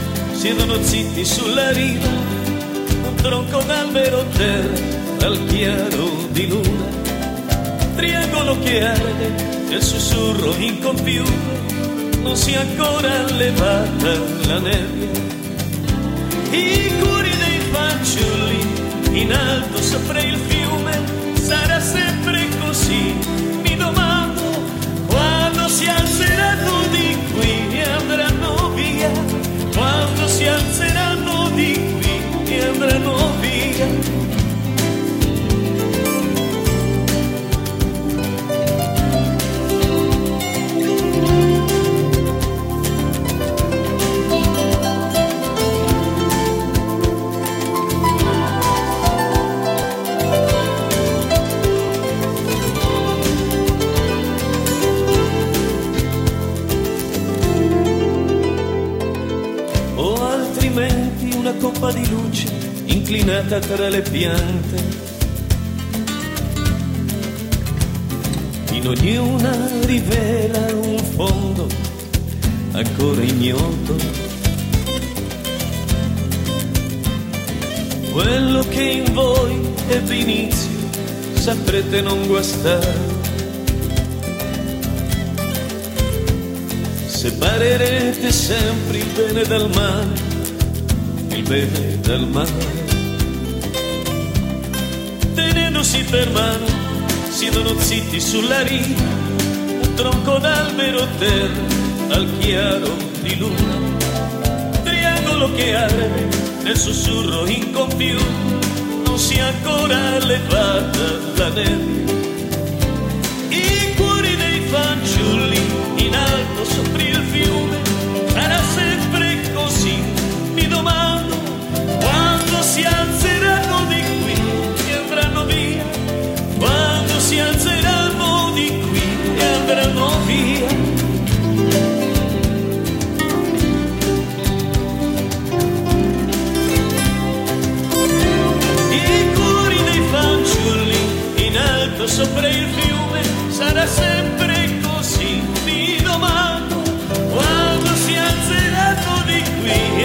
siedono zitti sulla riva, un tronco d'albero terra al chiaro di luna, triangolo che arde nel sussurro incompiuto, non si è ancora levata la nebbia. I cuori dei fanciulli in alto sopra il fiume, sarà sempre così, mi domando, quando si alzeranno di si alzeranno di qui e andranno via. Coppa di luce inclinata tra le piante. In ognuna rivela un fondo ancora ignoto. Quello che in voi ebbe inizio saprete non guastare. Separerete sempre il bene dal male il bene dal male. Tenendosi per mano, siedono zitti sulla riva, un tronco d'albero terra al chiaro di luna, triangolo che arde nel sussurro incompiuto, non sia ancora levata la nebbia. I cuori dei fanciulli in alto sopra il fiume, si alzeranno di qui e andranno via. I cuori dei fanciulli in alto sopra il fiume sarà sempre così. Mi domando quando si alzeranno di qui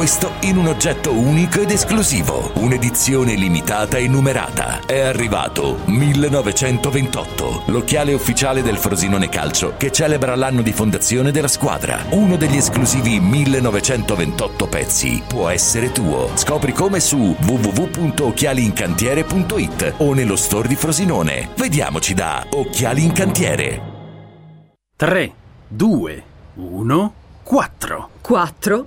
Questo in un oggetto unico ed esclusivo, un'edizione limitata e numerata. È arrivato 1928, l'occhiale ufficiale del Frosinone Calcio che celebra l'anno di fondazione della squadra. Uno degli esclusivi 1928 pezzi può essere tuo. Scopri come su www.occhialiincantiere.it o nello store di Frosinone. Vediamoci da Occhiali in Cantiere. 3, 2, 1, 4. 4?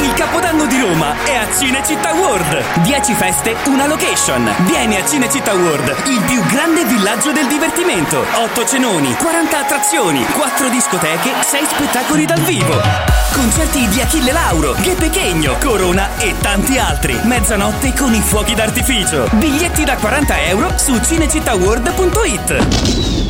Il Capodanno di Roma è a Cinecittà World. 10 feste, una location. Vieni a Cinecittà World, il più grande villaggio del divertimento. 8 cenoni, 40 attrazioni, 4 discoteche, 6 spettacoli dal vivo. Concerti di Achille Lauro, Ghe Pechegno, Corona e tanti altri. Mezzanotte con i fuochi d'artificio. Biglietti da 40 euro su cinecittàworld.it.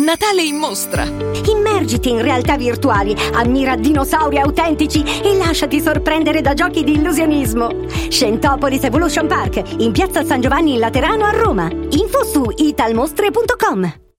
Natale in mostra! Immergiti in realtà virtuali, ammira dinosauri autentici e lasciati sorprendere da giochi di illusionismo. Scentopolis Evolution Park, in piazza San Giovanni in Laterano a Roma. Info su italmostre.com.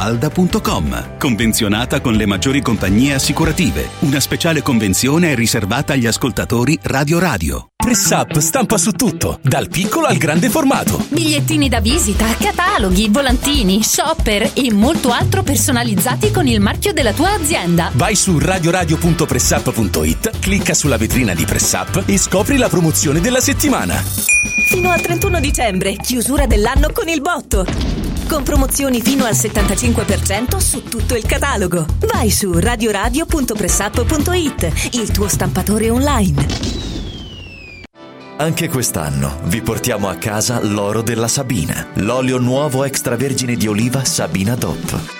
villamafalda.com Convenzionata con le maggiori compagnie assicurative. Una speciale convenzione è riservata agli ascoltatori Radio Radio. Press Up stampa su tutto, dal piccolo al grande formato. Bigliettini da visita, cataloghi, volantini, shopper e molto altro personalizzati con il marchio della tua azienda. Vai su radioradio.pressup.it, clicca sulla vetrina di Press Up e scopri la promozione della settimana. Fino al 31 dicembre, chiusura dell'anno con il botto. Con promozioni fino al 75% su tutto il catalogo. Vai su radioradio.pressup.it, il tuo stampatore online. Anche quest'anno vi portiamo a casa l'oro della Sabina, l'olio nuovo extravergine di oliva Sabina DOP.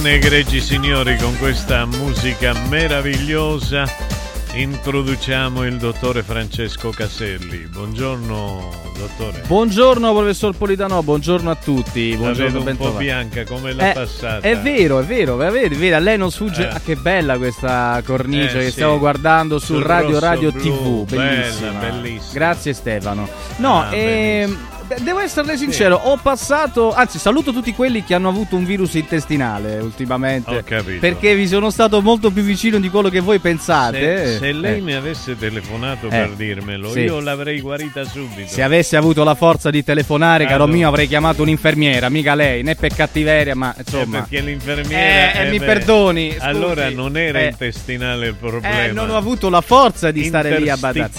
Bene, egregi signori, con questa musica meravigliosa introduciamo il dottore Francesco Caselli. Buongiorno, dottore. Buongiorno professor Politano, buongiorno a tutti. La Buongiorno, vedo un po' bianca come l'ha Eh, passata. È vero, è vero, vedi, vedi, a lei non sfugge. Eh. Ah, che bella questa cornice Eh, che sì. stiamo guardando sul Sul Radio Radio blu, TV. bella, Bellissima. bellissima. Grazie Stefano. No, Ah, ehm, devo esserle sincero, ho passato, anzi saluto tutti quelli che hanno avuto un virus intestinale ultimamente. Ho capito. Perché vi sono stato molto più vicino di quello che voi pensate. Se, se lei Eh. mi avesse telefonato Eh, per dirmelo, sì. io l'avrei guarita subito. Se avessi avuto la forza di telefonare, caro Allora. mio, avrei chiamato un'infermiera, mica lei, né per cattiveria, ma Eh, insomma. perché l'infermiera. Eh, eh, eh, mi beh, perdoni, scusi. Allora non era Eh. intestinale il problema. Eh, non ho avuto la forza di stare lì a badare.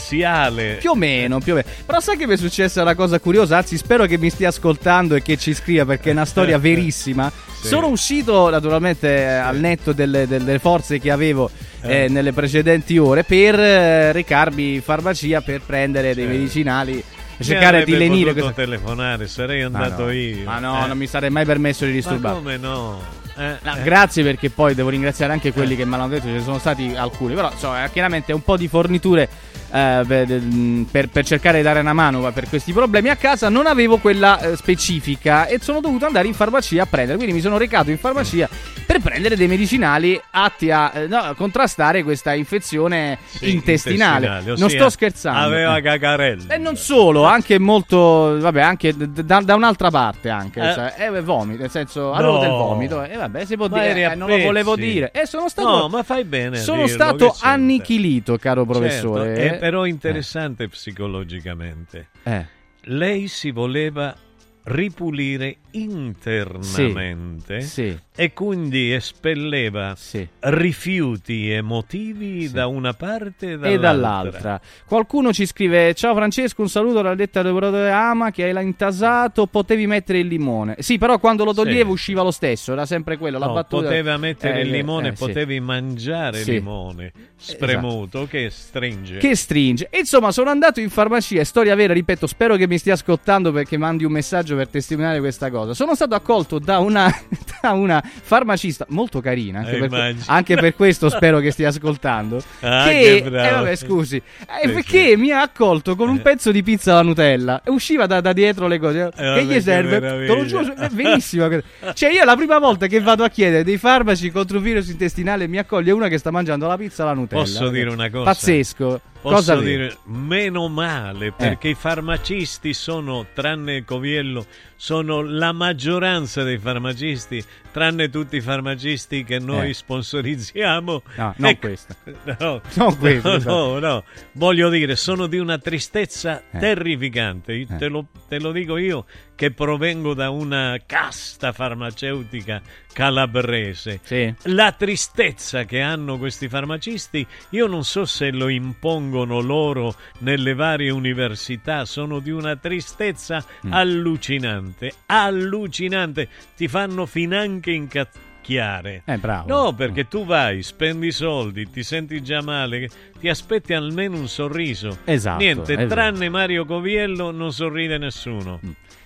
Più o meno, più o meno. Però sai che mi è successa una cosa curiosa? Anzi, spero che mi stia ascoltando e che ci scriva perché è una storia [LAUGHS] verissima. Sì. Sono uscito, naturalmente, eh, al netto delle, delle forze che avevo eh, Eh. nelle precedenti ore per eh, recarmi in farmacia per prendere dei medicinali. Mi Cercare di lenire potuto questa- telefonare, sarei Ma andato no. io. Ma no, Eh. non mi sarei mai permesso di Ma disturbare. come no? Eh, No, eh. Grazie perché poi devo ringraziare anche quelli che me l'hanno detto, ce ne sono stati alcuni, però insomma chiaramente un po' di forniture eh, per, per- per cercare di dare una mano per questi problemi a casa non avevo quella eh, specifica e sono dovuto andare in farmacia a prendere, quindi mi sono recato in farmacia per prendere dei medicinali atti a eh, no, contrastare questa infezione Sì, intestinale. intestinale, non sto scherzando. Aveva Eh. cacarelli. E non solo, anche molto, vabbè, anche da, da un'altra parte anche, Eh. sai, eh, vomito, nel senso, avevo No. del vomito, e vabbè, si può Ma dire, eh, non lo volevo dire. E sono stato No, ma fai bene Sono dirlo, stato annichilito, caro professore. Certo, però interessante psicologicamente. Eh. Lei si voleva ripulire internamente Sì, sì. e quindi espelleva rifiuti emotivi da una parte e dall'altra. E dall'altra. Qualcuno ci scrive: Ciao Francesco, un saluto dalla detta lavoratore Ama che hai intasato. Potevi mettere il limone. Sì, però quando lo toglievo Sì. usciva lo stesso. Era sempre quello. La No, battuta. poteva mettere Eh, il limone, eh, sì. potevi mangiare Sì. il limone spremuto che stringe. Che stringe. E Insomma, sono andato in farmacia, storia vera, ripeto, spero che mi stia ascoltando perché mandi un messaggio per testimoniare questa cosa. Sono stato accolto da una, [LAUGHS] da una farmacista molto carina, anche, Eh, per, anche per questo [LAUGHS] spero che stia ascoltando. Ah, che, che eh, vabbè, scusi, eh, perché mi ha accolto con un pezzo di pizza alla Nutella e usciva da, da dietro le cose. Eh, che vabbè, gli serve? Te lo giuro, meraviglia. è [LAUGHS] verissimo. Cioè, io la prima volta che vado a chiedere dei farmaci contro un virus intestinale mi accoglie una che sta mangiando la pizza alla Nutella. Posso dire una cosa? Pazzesco. Posso Cosa dire? meno male perché i farmacisti sono, tranne Coviello, sono la maggioranza dei farmacisti, tranne tutti i farmacisti che noi Eh. sponsorizziamo. No, non Ecco, questo. [LAUGHS] No, Non questo, no, esatto. no, no. voglio dire, sono di una tristezza Eh. terrificante. Io Te, lo, te lo dico io che provengo da una casta farmaceutica calabrese. Sì. La tristezza che hanno questi farmacisti, io non so se lo impongono loro nelle varie università, sono di una tristezza Mm. allucinante, allucinante, ti fanno finanche incacchiare. Eh, bravo. No, perché tu vai, spendi soldi, ti senti già male, ti aspetti almeno un sorriso. Esatto, Niente, vero. tranne Mario Coviello non sorride nessuno.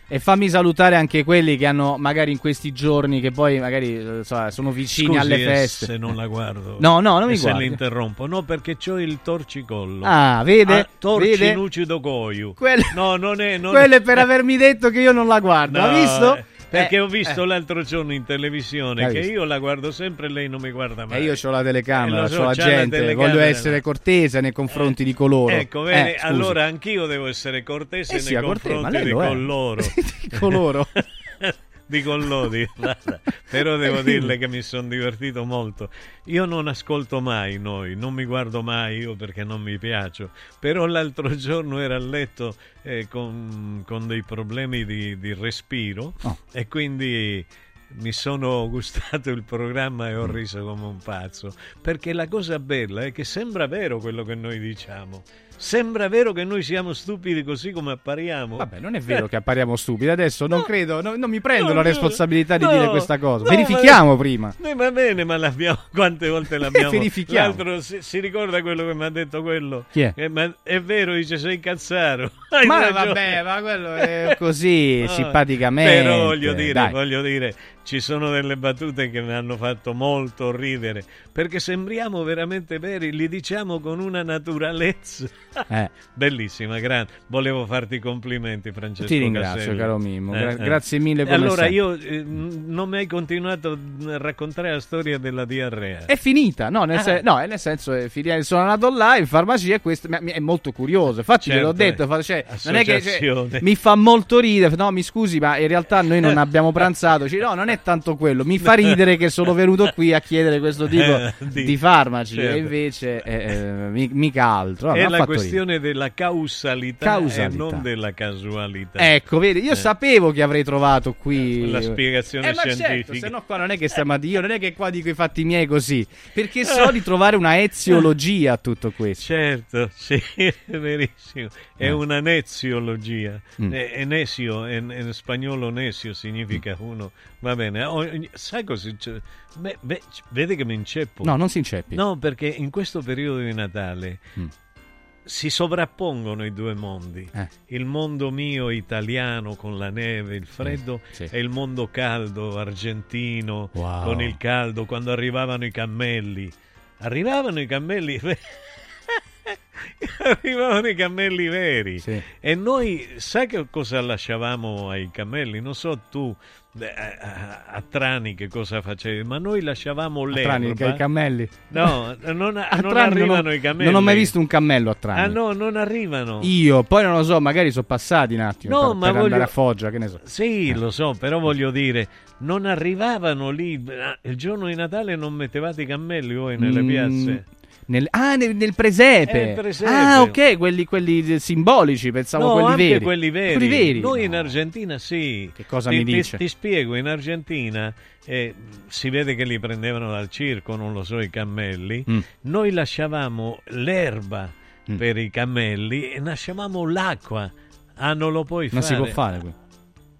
E fammi salutare anche quelli che hanno magari in questi giorni che poi magari eh, so, sono vicini Scusi, alle eh, feste. se non la guardo. No, no, non mi se guardi. l'interrompo. No, perché ho il torcicollo. Ah, vede? Ah, torci lucido coio. Quelle- No, non è... Non Quello è... è per avermi detto che io non la guardo. No, ha visto? eh, Perché Eh, ho visto eh. l'altro giorno in televisione Hai che visto? io la guardo sempre e lei non mi guarda mai. E io ho la telecamera, Eh, so, ho la la gente, telecamera, voglio essere cortese nei confronti di coloro. Ecco, vedi, Eh, allora anch'io devo essere cortese Eh nei sì, a cortese, confronti lei di coloro. [LAUGHS] Di coloro. [LAUGHS] di collodi. [LAUGHS] Però devo dirle che mi sono divertito molto. Io non ascolto mai noi, non mi guardo mai io perché non mi piaccio. Però l'altro [LAUGHS] giorno ero a letto eh, con, con dei problemi di, di respiro Oh. e quindi mi sono [LAUGHS] gustato il programma e ho riso come un pazzo. Perché la cosa bella è che sembra vero quello che noi diciamo. Sembra vero che noi siamo stupidi così come appariamo. Vabbè, non è vero che appariamo stupidi. Adesso non credo, no- non mi prendo No, la no, responsabilità di no, dire questa cosa. no, Verifichiamo ma- prima. Eh, va bene, ma l'abbiamo. [LAUGHS] Quante volte l'abbiamo. Verifichiamo. L'altro si, si ricorda quello che mi ha detto quello? Chi è? Eh, ma è vero, dice sei cazzaro. [LAUGHS] Hai Ma ragione. vabbè, ma quello è così, [LAUGHS] Ah, simpaticamente. Però voglio dire, Dai. voglio dire, ci sono delle battute che mi hanno fatto molto ridere, perché sembriamo veramente veri, li diciamo con una naturalezza. Eh. [LAUGHS] Bellissima, grande. Volevo farti i complimenti, Francesco. Ti ringrazio, Caselli. caro Mimmo. Gra- grazie mille come Allora, sempre. io eh, non mi hai continuato a raccontare la storia della diarrea. È finita, no, nel, Ah. sen- no, nel senso è finita. Sono andato là in farmacia e questo mi- è molto curioso. Infatti, ve l'ho Certo, detto, cioè, non è che cioè, mi fa molto ridere. No, mi scusi, ma in realtà noi non [LAUGHS] abbiamo pranzato. Dice, no, non è tanto quello. Mi fa ridere che sono venuto qui a chiedere questo tipo [LAUGHS] Eh, di- di, farmaci. certo. E invece, eh, eh, mi- mica altro. No, mi è la fatto ridere. questione della causalità, Causalità. e non della casualità. Ecco, vedi, io Eh. sapevo che avrei trovato qui La spiegazione eh, certo, scientifica. se no qua non è che stiamo a dire, io non è che qua dico i fatti miei così, perché so di trovare una eziologia a tutto questo. Certo, sì, è [LAUGHS] verissimo. È Eh. una neziologia. Mm. Eh, Enesio, in, in spagnolo nesio significa uno. Va bene, ogni- sai cosa succede? Beh, beh, vede che mi inceppo. No, non si inceppi. No, perché in questo periodo di Natale Mm. si sovrappongono i due mondi. Eh. Il mondo mio italiano con la neve, il freddo, sì. e il mondo caldo argentino Wow. con il caldo, quando arrivavano i cammelli. Arrivavano i cammelli [LAUGHS] arrivavano i cammelli veri e noi sai che cosa lasciavamo ai cammelli non so tu eh, a, a Trani che cosa facevi ma noi lasciavamo l'erba Trani, i cammelli. no non, A non arrivano ho- i cammelli Non ho mai visto un cammello a Trani. ah no non arrivano Io, poi non lo so, magari sono passati un attimo No, per, ma per voglio- andare a Foggia, che ne so. Sì, lo so, però voglio dire, non arrivavano lì. ah, Il giorno di Natale non mettevate i cammelli voi nelle Mm, piazze. Nel, ah, nel, nel presepe. Eh, presepe. Ah, ok, quelli, quelli simbolici, pensavo no, quelli veri. quelli veri. Quelli veri. Noi in Argentina sì. Che cosa ti, mi ti- dice? Ti, spiego, in Argentina eh, si vede che li prendevano dal circo, non lo so, i cammelli. Mm. Noi lasciavamo l'erba per i cammelli e lasciavamo l'acqua. Ah, non lo puoi Non fare. si può fare quello.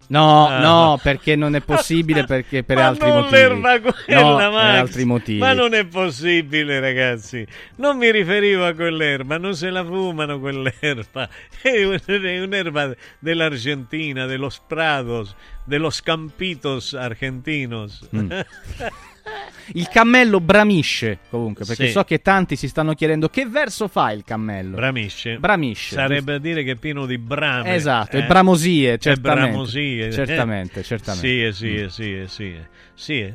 No, Ah. no, perché non è possibile, [LAUGHS] perché per Ma altri non motivi. l'erba quella, no, per Max. altri motivi. Ma non è possibile, ragazzi. Non mi riferivo a quell'erba, non se la fumano quell'erba. [LAUGHS] È un- è un'erba dell'Argentina, de los prados, de los campitos argentinos. Mm. [LAUGHS] Il cammello bramisce, comunque, perché Sì. so che tanti si stanno chiedendo che verso fa il cammello. Bramisce. Bramisce. Sarebbe a dire che è pieno di brame. Esatto, eh? e bramosie, E certamente. bramosie. Certamente, Eh. certamente. Sì, eh, sì, eh, sì, eh, sì. Sì.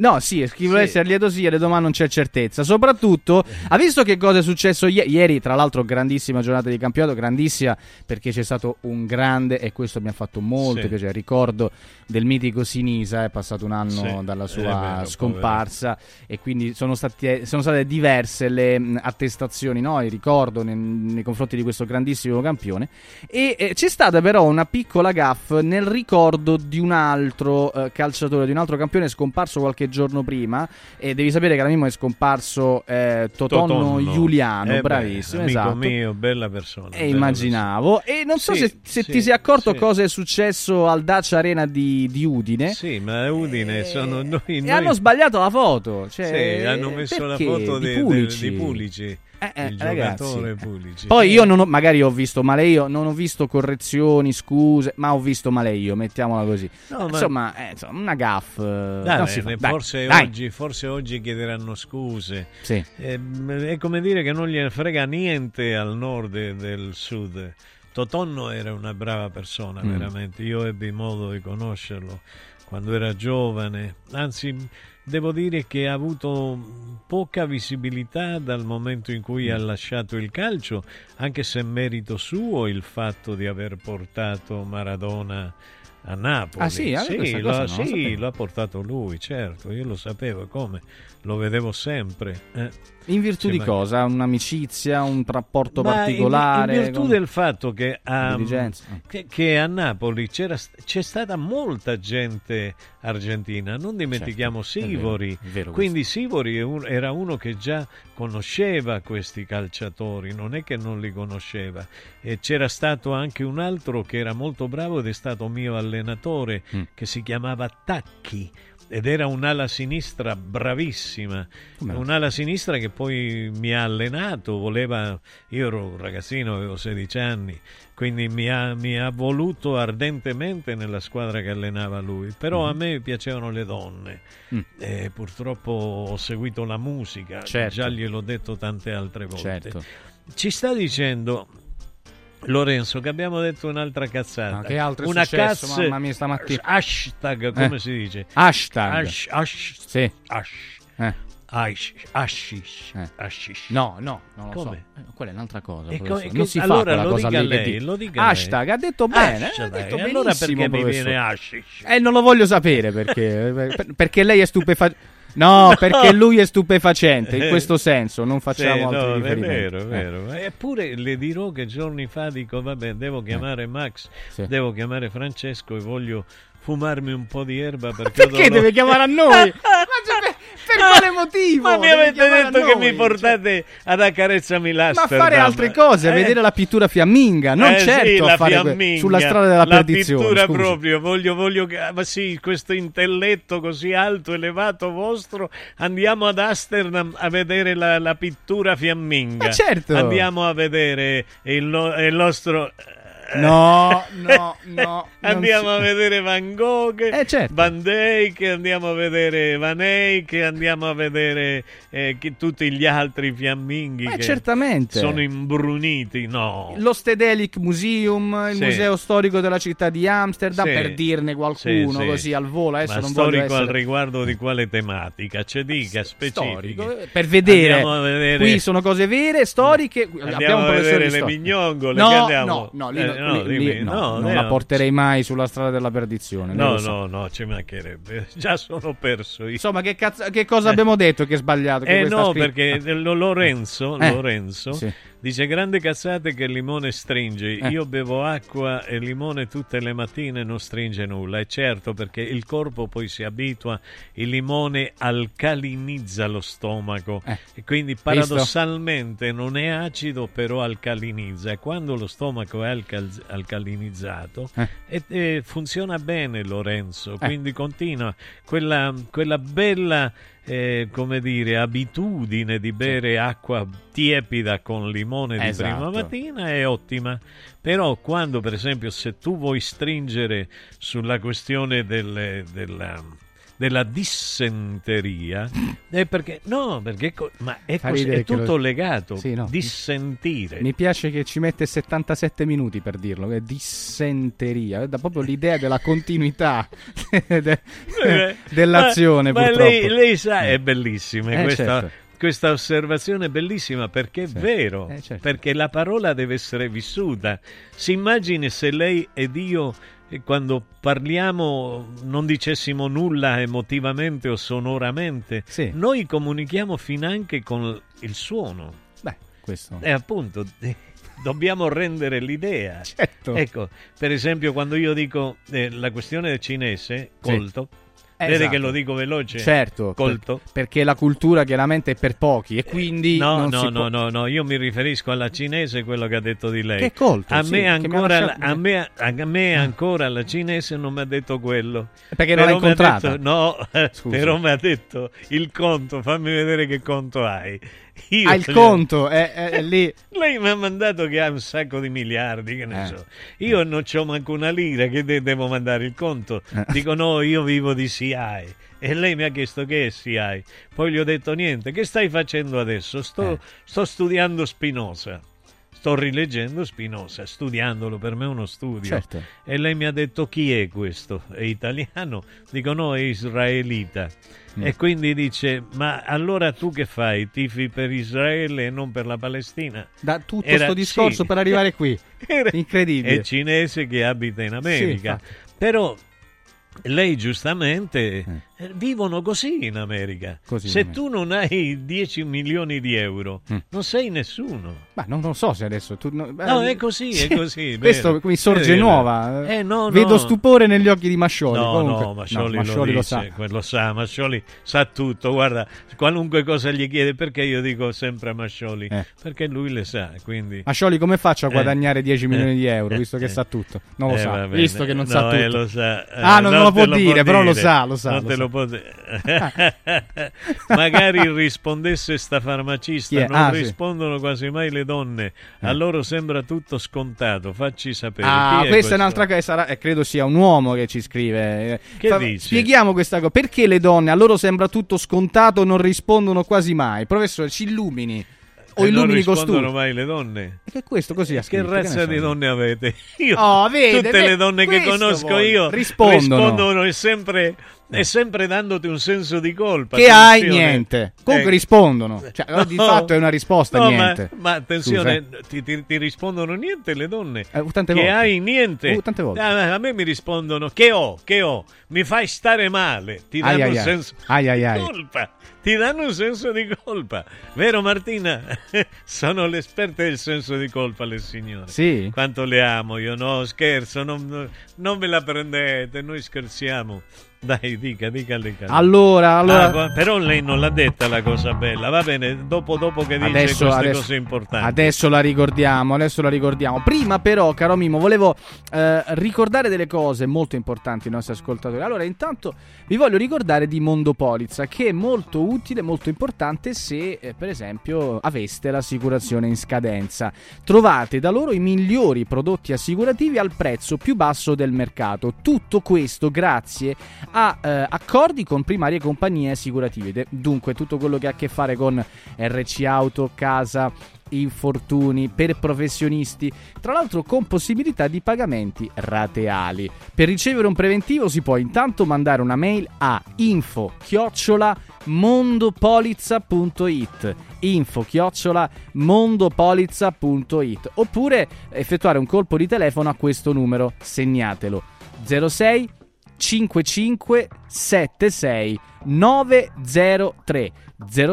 No, sì, chi vuole Sì. essere lieto domande non c'è certezza. Soprattutto, ha visto che cosa è successo ie- ieri? Tra l'altro, grandissima giornata di campionato, grandissima perché c'è stato un grande, e questo mi ha fatto molto Sì. piacere. Ricordo del mitico Sinisa, è passato un anno Sì, dalla sua vero, scomparsa, e quindi sono, stati- sono state diverse le mh, attestazioni, no? il ricordo nei, nei confronti di questo grandissimo campione. E eh, c'è stata però una piccola gaffe nel ricordo di un altro eh, calciatore, di un altro campione scomparso qualche giorno prima. E devi sapere che alla è scomparso eh, Totonno, Totonno. Giuliano, Eh beh, bravissimo, amico esatto. mio, bella persona. E bella immaginavo. E non so Sì, se, se sì, ti sei accorto sì. cosa è successo al Dacia Arena di, di Udine. Sì, ma Udine sono noi. E noi- hanno sbagliato la foto. Cioè, Sì, hanno messo la perché? foto di de- de- Pulici. di Pulici. Eh, eh, il giocatore. Pulici. Poi io non ho, magari ho visto male io, non ho visto correzioni, scuse, ma ho visto male io, mettiamola così. No, ma- Insomma, eh, insomma, una gaff. Dai. Dai, forse, dai. Oggi, forse oggi chiederanno scuse. Sì. Eh, è come dire che non gliene frega niente al nord e del sud. Totonno era una brava persona, Mm. veramente. Io ebbi modo di conoscerlo quando era giovane. Anzi, devo dire che ha avuto poca visibilità dal momento in cui ha Mm. lasciato il calcio, anche se è merito suo il fatto di aver portato Maradona a Napoli. Ah, sì? Ah, questa lo, sì, sapevo. lo ha portato lui, certo, io lo sapevo, come? Lo vedevo sempre. eh. In virtù di ma- cosa? Un'amicizia, un rapporto Ma in- particolare? In, virtù con- del fatto che a, Diligenza. che, che a Napoli c'era, c'è stata molta gente argentina, non dimentichiamo Certo, vero, Sivori. è vero Quindi Sivori è un- era uno che già conosceva questi calciatori, non è che non li conosceva. E c'era stato anche un altro che era molto bravo ed è stato mio allenatore, Mm. che si chiamava Tacchi. Ed era un'ala sinistra bravissima, un'ala sinistra che poi mi ha allenato, voleva, io ero un ragazzino, avevo 16 anni, quindi mi ha, mi ha voluto ardentemente nella squadra che allenava lui, però a Mhm. me piacevano le donne, Mm. e purtroppo ho seguito la musica, Certo. già gliel'ho detto tante altre volte. Certo. Ci sta dicendo Lorenzo che abbiamo detto un'altra cazzata. Ma che altro è Una successo, cazz- mamma mia, stamattina? Hashtag, come Eh. si dice? Hashtag. Hash, hash, Sì. hash, Eh. hash, hashish, hashish. No, no, non lo Come? so. Eh, Quella è un'altra cosa. Co- non che- si fa allora quella lo cosa dica lì che lei, dica lei. Hashtag, ha detto bene. Hashtag, ha detto e allora benissimo, perché mi professore. viene hashish? Eh, non lo voglio sapere perché. per- perché lei è stupefacente. [LAUGHS] No, perché lui è stupefacente, in questo senso, non facciamo Sì, altri no, è riferimenti. vero, è Eh. vero. Eppure le dirò che giorni fa dico, vabbè, devo chiamare Max, Sì. devo chiamare Francesco e voglio fumarmi un po' di erba perché, Perché deve chiamare a noi? [LAUGHS] Ma cioè, per, per quale motivo? Ma mi avete detto che mi portate ad accarezzami Ma l'Amsterdam. fare altre cose, Eh? vedere la pittura fiamminga, non Eh certo sì, la fare sulla strada della la perdizione. pittura scusi. proprio, voglio, voglio ma sì, questo intelletto così alto, elevato vostro, andiamo ad Amsterdam a vedere la, la pittura fiamminga. Ma certo. Andiamo a vedere il, il nostro... No, no, [LAUGHS] no. Andiamo si- a vedere Van Gogh, Eh, certo. Van Dyck, andiamo a vedere Van Eyck, andiamo a vedere eh, tutti gli altri fiamminghi Ma che certamente. sono imbruniti. No, Lo Stedelijk Museum, il Sì. museo storico della città di Amsterdam, Sì. per dirne qualcuno Sì, sì. così al volo. Adesso Ma non storico al essere riguardo di quale tematica? Ci dica, specifiche. storico, eh, per vedere. Vedere- Qui sono cose vere, storiche. Abbiamo Andiamo un a vedere le mignongole. No, no, no, lì, Eh, no, lì- lì no, no, non la porterei mai sulla strada della perdizione. No, sa. no, no, ci mancherebbe. [LAUGHS] Già sono perso io. Insomma, che, cazzo- che cosa abbiamo detto che è sbagliato? Che Eh no, scritta- perché lo- Lorenzo, Eh, Lorenzo sì. Dice grande cazzate che il limone stringe. Eh. Io bevo acqua e limone tutte le mattine non stringe nulla. È certo perché il corpo poi si abitua, il limone alcalinizza lo stomaco Eh. e quindi paradossalmente non è acido però alcalinizza e quando lo stomaco è alcal- alcalinizzato Eh. e, e funziona bene Lorenzo, Eh. quindi continua quella, quella bella eh, come dire, abitudine di bere acqua tiepida con limone di Esatto. prima mattina è ottima. Però quando, per esempio, se tu vuoi stringere sulla questione delle- della, della dissenteria, [CLEARS THROAT] è perché no, perché ma è, così, è che lo- tutto legato. Sì, no. Dissentire. Mi piace che ci mette 77 minuti per dirlo, è dissenteria, dà proprio l'idea della continuità [LAUGHS] de- Eh, dell'azione ma, ma lei, lei sa, è bellissima Eh, questa, certo. questa osservazione è bellissima perché è vero, Eh, certo. perché la parola deve essere vissuta. Si immagini se lei ed io eh, quando parliamo non dicessimo nulla emotivamente o sonoramente, Sì. noi comunichiamo finanche con il suono. Beh, questo... E appunto eh, dobbiamo rendere l'idea. Certo. Ecco, per esempio quando io dico eh, la questione del cinese, Sì. Colto, vede Esatto. che lo dico veloce? Certo, Colto. per- perché la cultura chiaramente è per pochi e quindi No, non no, no, può- no, no, io mi riferisco alla cinese, quello che ha detto di lei. Che colto, a sì, me ancora, lasciato- a me, a me ancora la cinese non mi ha detto quello. Perché non l'ha Però mi ha incontrata? detto- no, [LAUGHS] Scusi. però mi ha detto il conto, fammi vedere che conto hai. Io Ah, il conto è, è- è lì. Lei mi ha mandato che ha un sacco di miliardi, che ne Eh. so. Io non c'ho manco una lira, che de- devo mandare il conto. Eh. Dico no, io vivo di CI. E lei mi ha chiesto che è CI. Poi gli ho detto niente, che stai facendo adesso? Sto, Eh. sto studiando Spinoza. Sto rileggendo Spinoza, studiandolo, per me è uno studio. Certo. E lei mi ha detto chi è questo? È italiano? Dico no, è israelita. Mm. E quindi dice, ma allora tu che fai? Tifi per Israele e non per la Palestina? Da tutto questo discorso sì. per arrivare qui. [LAUGHS] Era- Incredibile. È cinese che abita in America. Sì. Però lei giustamente Eh, Vivono così in America. Così in Se America. tu non hai 10 milioni di euro, Mm. non sei nessuno. Ma non lo so se adesso tu. No, No, è così, è Sì, così, [LAUGHS] Questo vero. mi sorge Vero. nuova. Eh, no, no. Vedo stupore negli occhi di Mascioli. No, Comunque- no, Mascioli, Mascioli lo, lo dice, sa. quello sa, Mascioli sa tutto, guarda, qualunque cosa gli chiede, perché io dico sempre a Mascioli, Eh. perché lui le sa, quindi... Mascioli, come faccio a Eh. guadagnare 10 milioni Eh. di euro, visto che Eh. sa tutto? Non lo Eh, sa, visto che non sa tutto. eh, lo sa. Eh, Ah, non, non lo può lo dire, può però lo dire. sa, lo sa. Non lo te lo dire. [LAUGHS] Magari rispondesse sta farmacista, è? non Ah, sì. rispondono quasi mai le donne. A loro sembra tutto scontato, facci sapere. Ah, Chi è questa è un'altra cosa, sarà- eh, credo sia un uomo che ci scrive. Eh, Che dici? Spieghiamo questa cosa. Perché le donne, a loro sembra tutto scontato, non rispondono quasi mai? Professore, ci illumini. O E non illumini rispondono mai le donne. Che è questo così ha Che scritto, razza ne so di donne avete? [LAUGHS] Io, Oh, vede, tutte vede, le donne che conosco voglio. io Rispondono. rispondono e sempre, e sempre dandoti un senso di colpa. Che hai attenzione. niente. Comunque Eh, rispondono. Cioè, [LAUGHS] di no. fatto è una risposta, No, niente. Ma, ma attenzione, eh. ti, ti- ti rispondono niente le donne. Eh, tante che volte. hai niente. Uh, tante volte. Ah, a me mi rispondono che ho, che ho, mi fai stare male. Ti danno ai, un ai. senso Ai, di ai. colpa. Ti danno un senso di colpa. Vero Martina? [LAUGHS] Sono le esperte del senso di colpa le signore. Sì? Quanto le amo io, no scherzo, non, non ve la prendete, noi scherziamo. [LAUGHS] Dai, dica, dica le cose. Allora, allora- Ah, però lei non l'ha detta la cosa bella, va bene, dopo, dopo che dice Adesso, queste adesso- cose importanti. adesso la ricordiamo, adesso la ricordiamo. Prima però, caro Mimo, volevo eh, ricordare delle cose molto importanti ai nostri ascoltatori. Allora, intanto vi voglio ricordare di Mondopolizza, che è molto utile, molto importante se, eh, per esempio, aveste l'assicurazione in scadenza. Trovate da loro i migliori prodotti assicurativi al prezzo più basso del mercato. Tutto questo grazie a eh, accordi con primarie compagnie assicurative. Dunque, tutto quello che ha a che fare con RC Auto, casa, infortuni per professionisti, tra l'altro con possibilità di pagamenti rateali. Per ricevere un preventivo si può intanto mandare una mail a info chiocciola mondopolizza.it info chiocciola mondopolizza.it oppure effettuare un colpo di telefono a questo numero segnatelo 06 55 76 903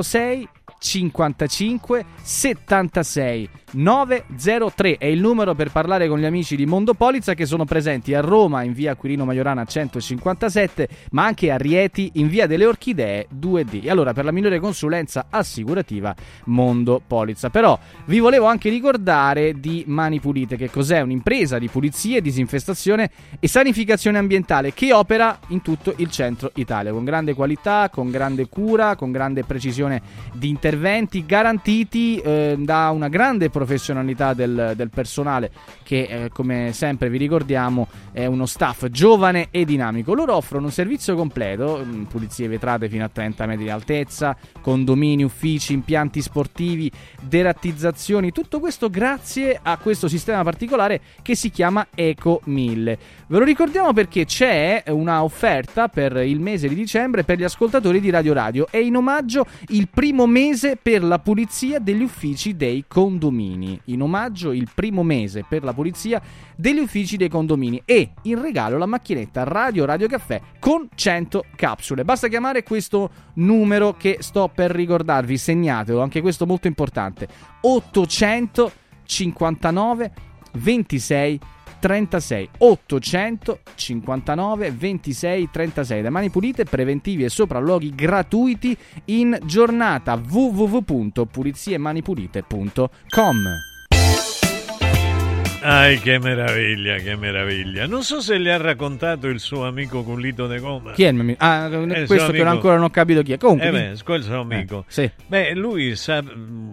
06 55 76 903 è il numero per parlare con gli amici di Mondopolizza che sono presenti a Roma in via Quirino Maiorana 157 ma anche a Rieti in via delle Orchidee 2D e allora per la migliore consulenza assicurativa Mondopolizza. Però vi volevo anche ricordare di Mani Pulite che cos'è? Un'impresa di pulizia, disinfestazione e sanificazione ambientale che opera in tutto il centro Italia con grande qualità, con grande cura, con grande precisione di interventi garantiti eh, da una grande professionalità del, del personale che eh, come sempre vi ricordiamo è uno staff giovane e dinamico. Loro offrono un servizio completo, mh, pulizie vetrate fino a 30 metri di altezza, condomini, uffici, impianti sportivi, derattizzazioni, tutto questo grazie a questo sistema particolare che si chiama Eco 1000. Ve lo ricordiamo perché c'è una offerta per il mese di dicembre per gli ascoltatori di Radio Radio. È in omaggio il primo mese per la pulizia degli uffici dei condomini. In omaggio il primo mese per la pulizia degli uffici dei condomini e in regalo la macchinetta Radio Radio Caffè con 100 capsule. Basta chiamare questo numero che sto per ricordarvi, segnatelo, anche questo molto importante. 859 26 36 859 26 36 da mani pulite preventivi e sopralluoghi gratuiti in giornata. www.puliziemanipulite.com Ai, che meraviglia, che meraviglia. Non so se le ha raccontato il suo amico Cullito de Goma. chi è il mio amico? Ah, Eh, questo che amico. ancora non ho capito chi è comunque Eh beh, quel suo amico. Eh, sì. Beh, lui sa,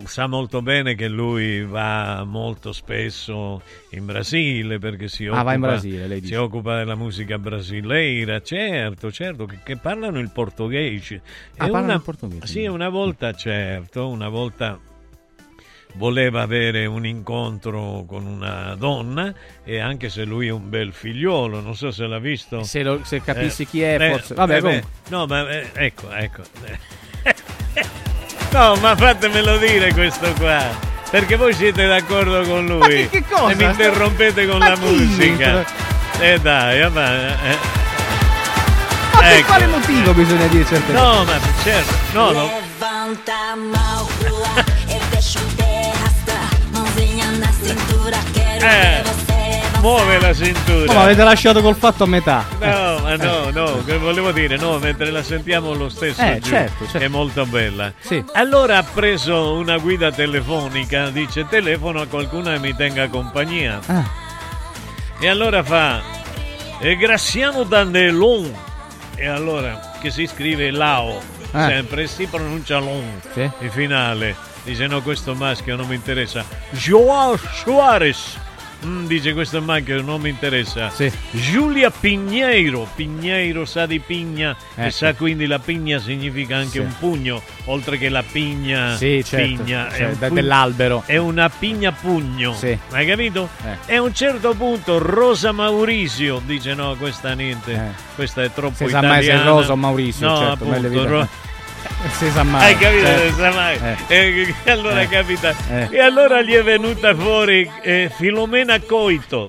sa molto bene che lui va molto spesso in Brasile perché si Ah, occupa, va in Brasile, lei si occupa della musica brasileira, certo, certo, che, che parlano il portoghese. Ah, E parlano una- il portoghese. Sì, una volta, certo, una volta voleva avere un incontro con una donna e anche se lui è un bel figliolo, non so se l'ha visto. Se, lo- se capissi Eh, chi è, eh, forse. Vabbè, eh, beh, no, ma eh, ecco, ecco. [LAUGHS] No, ma fatemelo dire questo qua. Perché voi siete d'accordo con lui. Ma che- che cosa? E mi interrompete con Ma la chi musica. inter- Eh dai, vabbè. eh. Ma per Ecco. quale motivo bisogna dire certe cose? No, ma certo, no, no. [LAUGHS] cintura, Eh, muove la cintura. Ma avete lasciato col fatto a metà. No, ma no, no, che volevo dire, no, mentre la sentiamo lo stesso Eh, giù, certo, certo. è molto bella. Sì. Allora ha preso una guida telefonica, dice telefono a qualcuno che mi tenga compagnia. Ah. E allora fa e Graziano Dandelon. E allora che si scrive Lao, Ah. sempre si pronuncia Long, Sì. il finale. Dice no, questo maschio non mi interessa. Joao Suarez. Mm, dice questo è maschio non mi interessa. Sì. Giulia Pigneiro. Pigneiro sa di pigna e Ecco. sa quindi la pigna significa anche Sì. un pugno, oltre che la pigna. Sì, certo, pigna cioè, de- pugno- dell'albero. È una pigna pugno. Sì. Hai capito? Eh. E a un certo punto Rosa Maurizio dice no, questa niente, Eh. questa è troppo sa italiana. mai se è Rosa o Maurizio, No, certo, appunto, [LAUGHS] Si sa mai. hai capito? certo. Sa mai. Eh. E, allora Eh. capita. Eh. E allora gli è venuta fuori eh, Filomena Coito.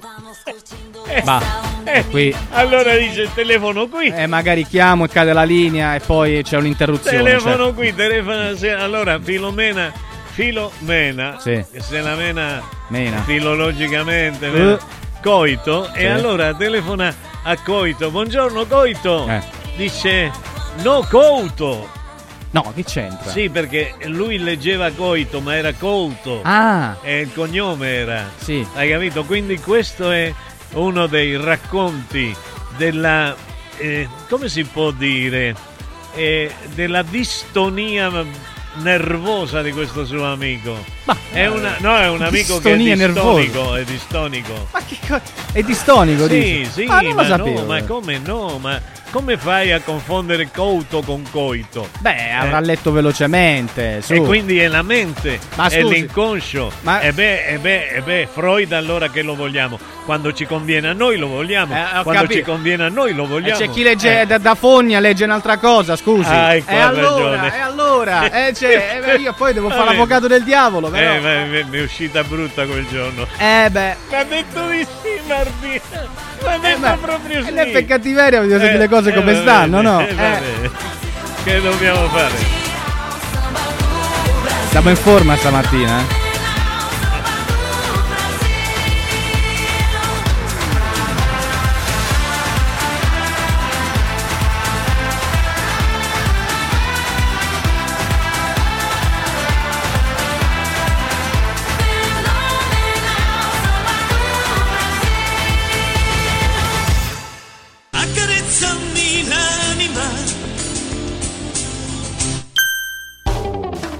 Eh, qui. Allora dice il telefono qui. Eh, magari chiamo e cade la linea e poi c'è un'interruzione. telefono certo. qui, telefono. se- allora Filomena. Filomena. Sì. Se la mena. Mena. Filologicamente. Eh. mena, Coito. Sì. E allora telefona a Coito. Buongiorno Coito. Eh. Dice. No Couto. No, che c'entra? Sì, perché lui leggeva Coito, ma era Couto. Ah, E il cognome era. sì. Hai capito? Quindi questo è uno dei racconti della. eh, come si può dire? Eh, della distonia nervosa di questo suo amico. è una, no, è un amico che è distonico, è distonico. Ma che co- È distonico, Sì, dici? sì, ah, ma no, ma come no? Ma come fai a confondere couto con coito? Beh, avrà letto velocemente. Su. E quindi è la mente, Ma è scusi, l'inconscio. ma- E beh, e beh, e beh, Freud allora che lo vogliamo? Quando ci conviene a noi lo vogliamo, Eh, quando capito. ci conviene a noi lo E vogliamo. c'è chi legge Eh, da, da fogna, legge un'altra cosa, scusi. Ah, ecco, e allora, ragione. e allora, [LAUGHS] eh, eh, beh, io poi devo fare l'avvocato del diavolo, però. eh, ma- mi è uscita brutta quel giorno. Eh beh, Mi ha detto di sì, Martina. Detto ma- proprio sì. e per cattiveria bisogna sapere le cose Eh, come va stanno, bene, no? eh, Eh. Che dobbiamo fare? siamo in forma stamattina, eh.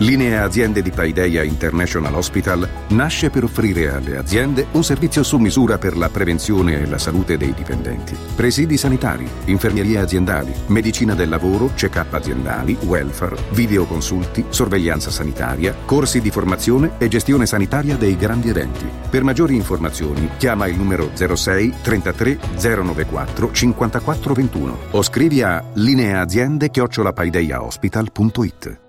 Linea Aziende di Paideia International Hospital nasce per offrire alle aziende un servizio su misura per la prevenzione e la salute dei dipendenti. Presidi sanitari, infermierie aziendali, medicina del lavoro, check-up aziendali, welfare, videoconsulti, sorveglianza sanitaria, corsi di formazione e gestione sanitaria dei grandi eventi. Per maggiori informazioni chiama il numero 06 33 094 54 21 o scrivi a lineaaziende-paideiahospital.it.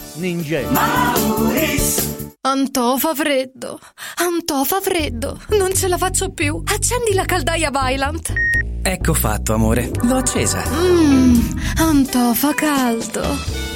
ninja. Antò fa freddo, Antò fa freddo, non ce la faccio più. Accendi la caldaia Vylant. Ecco fatto, amore. L'ho accesa. Mmm, Antò fa caldo.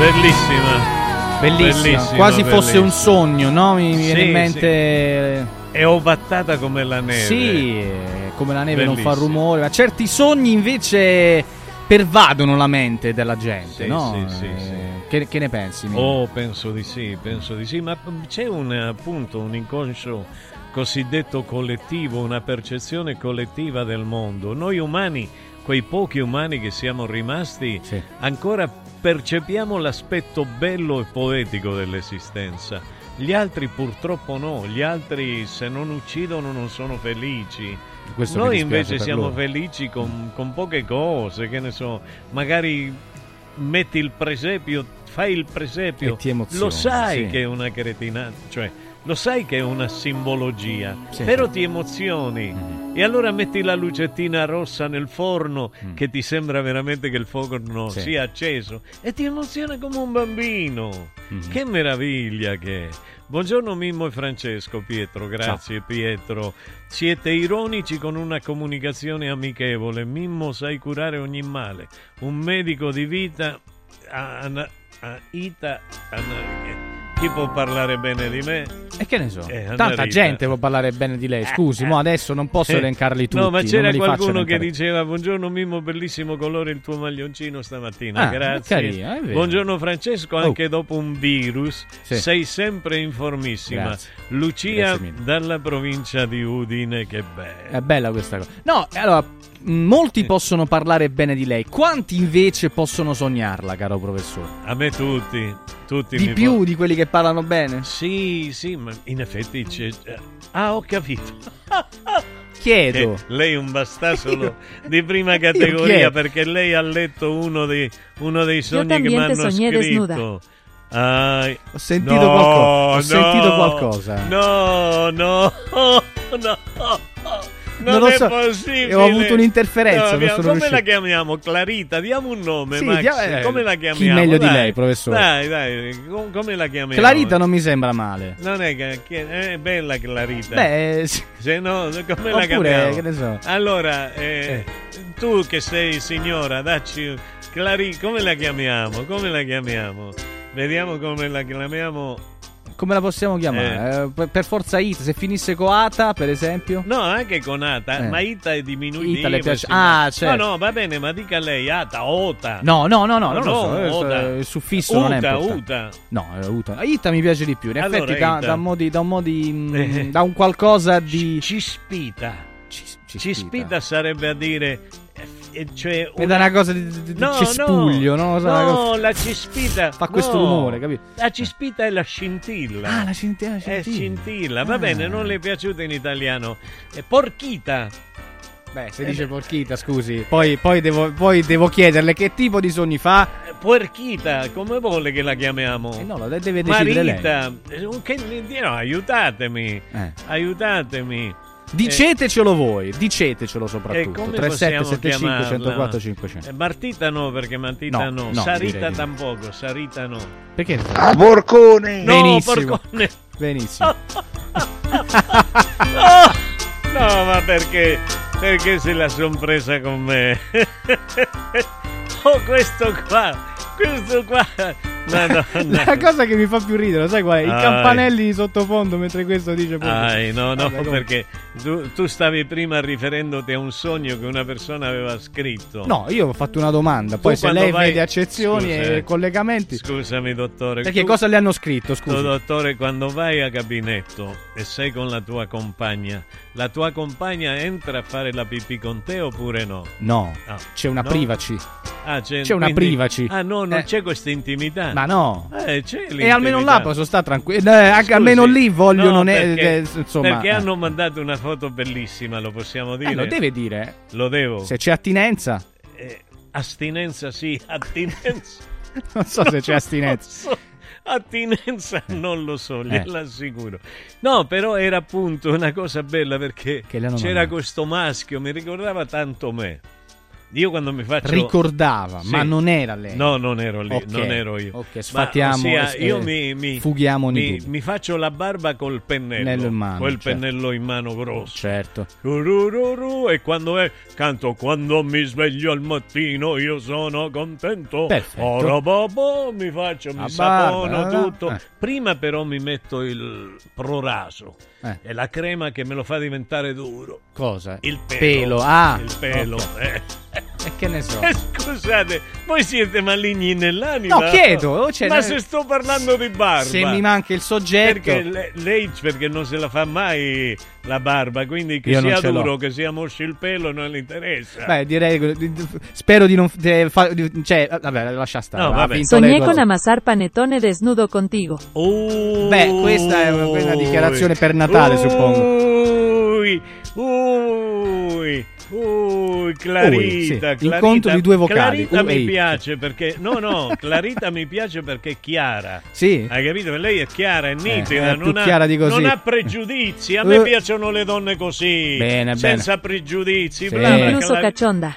Bellissima. Bellissima, Bellissima, quasi fosse bellissima. un sogno, no? Mi, mi viene Sì, in mente. È ovattata come la neve. Sì, eh, come la neve non fa rumore, ma certi sogni invece pervadono la mente della gente, Sì, no? sì, sì, Eh, sì. Che, che ne pensi? Mimmo? Oh, penso di sì, penso di sì, ma c'è un appunto un inconscio cosiddetto collettivo, una percezione collettiva del mondo. Noi umani, quei pochi umani che siamo rimasti, ancora percepiamo l'aspetto bello e poetico dell'esistenza. Gli altri purtroppo no, gli altri se non uccidono non sono felici. Questo Noi invece siamo loro. felici con, con poche cose, che ne so, magari metti il presepio, fai il presepio, lo sai sì. che è una cretinata, cioè lo sai che è una simbologia, Sì. però ti emozioni. E allora metti la lucettina rossa nel forno che ti sembra veramente che il forno Sì. sia acceso e ti emoziona come un bambino. Che meraviglia che è. Buongiorno Mimmo e Francesco, Pietro, grazie Pietro. Siete ironici con una comunicazione amichevole. Mimmo sai curare ogni male. Un medico di vita a, a- a- Ita Ana- chi può parlare bene di me? E che ne so? Eh, Tanta gente può parlare bene di lei. Scusi, mo adesso non posso Eh, elencarli tutti. No, ma c'era qualcuno che diceva buongiorno Mimmo, bellissimo colore il tuo maglioncino stamattina. Ah, Grazie. vero. buongiorno Francesco, Oh. anche dopo un virus Sì. sei sempre informissima. Grazie. Lucia Grazie dalla provincia di Udine, che bello. È bella questa cosa. No, allora, molti possono parlare bene di lei. Quanti invece possono sognarla, caro professore? A me tutti, tutti Di mi più po- di quelli che parlano bene? Sì, sì, ma in effetti c'è... Ah, ho capito. [LAUGHS] Chiedo. Eh, lei è un bastasolo di prima [LAUGHS] categoria perché lei ha letto uno dei, uno dei sogni che mi hanno scritto. Ai, Ho sentito no, qualcosa. Ho no, sentito qualcosa. No, no, [LAUGHS] no. Non, Non lo è so, possibile. ho avuto un'interferenza, No, come riuscito. la chiamiamo? Clarita, diamo un nome, Sì, Max. dia- eh, come la chi chiamiamo? meglio di Dai. lei, professore? Dai, dai, com- come la chiamiamo? Clarita non mi sembra male. Non è che, è bella Clarita. Beh, sì. Se no, come la Oppure, chiamiamo? che ne so. Allora, eh, tu che sei signora, dacci Clari, come la chiamiamo? Come la chiamiamo? Vediamo come la chiamiamo. Come la possiamo chiamare? Eh, per, per forza Ita, se finisse coata, per esempio. No, anche con Ata, Eh. ma Ita è diminuito. Ita le piace- Ah, certo. No, no, va bene, ma dica lei Ata, Ota. No, no, no, no, lo No, so. eh, Ota. Il suffisso non è Uta, importante. Uta. No, eh, Uta. Ita mi piace di più. In Allora, effetti, da, da un di. Da un, mo' di, mm, Eh. da un qualcosa di. Cispita. Cispita. Cispita sarebbe a dire. Eh, Cioè Mi dà una cosa di, di- di No, cespuglio, no? no, una no, cosa- la cispita Fa questo no. rumore, capito? La cispita è la scintilla. Ah, la scintilla. la È scintilla. scintilla, va Ah. bene, non le è piaciuta in italiano. È porchita. Beh, se dice porchita, scusi. Poi, poi, devo, poi devo chiederle che tipo di sogni fa. Puerchita, come vuole che la chiamiamo? Eh no, lo deve decidere lei. Marita, eh, che, no, aiutatemi, Eh. aiutatemi. Dicetecelo voi, dicetecelo soprattutto. come 3775 possiamo 104 chiamarla? 500. Eh, Martita no, perché Martita No, no, no, Sarita tampoco, Sarita no. Perché? Ah, porcone! No, Benissimo. porcone. Benissimo. [LAUGHS] No, ma perché? Perché se la son presa con me? [LAUGHS] oh, questo qua, questo qua Madonna. [LAUGHS] La cosa che mi fa più ridere, sai qual è? I Ai. campanelli di sottofondo mentre questo dice poi- Ai, no, no, Vabbè, perché tu, tu stavi prima riferendoti a un sogno che una persona aveva scritto. No, io ho fatto una domanda, poi Tu se lei vai- vede accezioni Scusa, e collegamenti... Scusami, dottore. Perché tu- cosa le hanno scritto, tu, scusi? dottore, quando vai a gabinetto e sei con la tua compagna, la tua compagna entra a fare la pipì con te oppure no? No, Ah, c'è una no? privacy. Ah, c'è, C'è una quindi- privacy. Ah, no, non Eh. c'è questa intimità. Ma no. Eh, E almeno là posso stare tranquillo. Eh, almeno lì voglio no, perché, eh, insomma. perché hanno mandato una foto bellissima, lo possiamo dire? Eh, lo deve dire. Lo devo. Se c'è attinenza. Eh, astinenza sì, [LAUGHS] attinenza. Non so se c'è astinenza. Attinenza non lo so, Eh. glielo assicuro. No, però era appunto una cosa bella perché c'era questo maschio, mi ricordava tanto me. Io quando mi faccio... Ricordava, Sì. ma non era lei. No, non ero lì, Ok, non ero io. ok, Ma, sfatiamo, ossia, eh, io mi, mi, fughiamo mi, mi faccio la barba col pennello, Pennello in mano, quel certo. pennello in mano grosso. Certo. E quando è canto quando mi sveglio al mattino io sono contento Perfetto. ora bobo mi faccio mi sapono tutto eh. prima però mi metto il proraso Eh. e la crema che me lo fa diventare duro Cosa? il pelo, Pelo, ah. il pelo Ok. eh. E che ne so. [LAUGHS] Eh, scusate voi siete maligni nell'anima No, chiedo, oh, cioè, ma se sto parlando di barba Se mi manca il soggetto. perché le- lei perché non se la fa mai la barba quindi che Io sia duro che sia mosci il pelo non le interessa Beh, direi. di- di- Spero di non. di- fa- di- cioè, vabbè, lascia stare. No, vabbè. lei, con amasar panetone desnudo contigo. Beh, questa è una, una dichiarazione per Natale, suppongo. Ui, ui, ui, Clarita, Ui, sì. Clarita. Incontro di due vocali, Clarita mi piace perché no, no, Clarita mi piace perché è chiara. Sì. Hai capito? Lei è chiara, è nitida, è non, ha, chiara non ha pregiudizi. A me Eh. piacciono le donne così, Bene, senza pregiudizi. Sì. bla, bla, Incluso Clar- cachonda.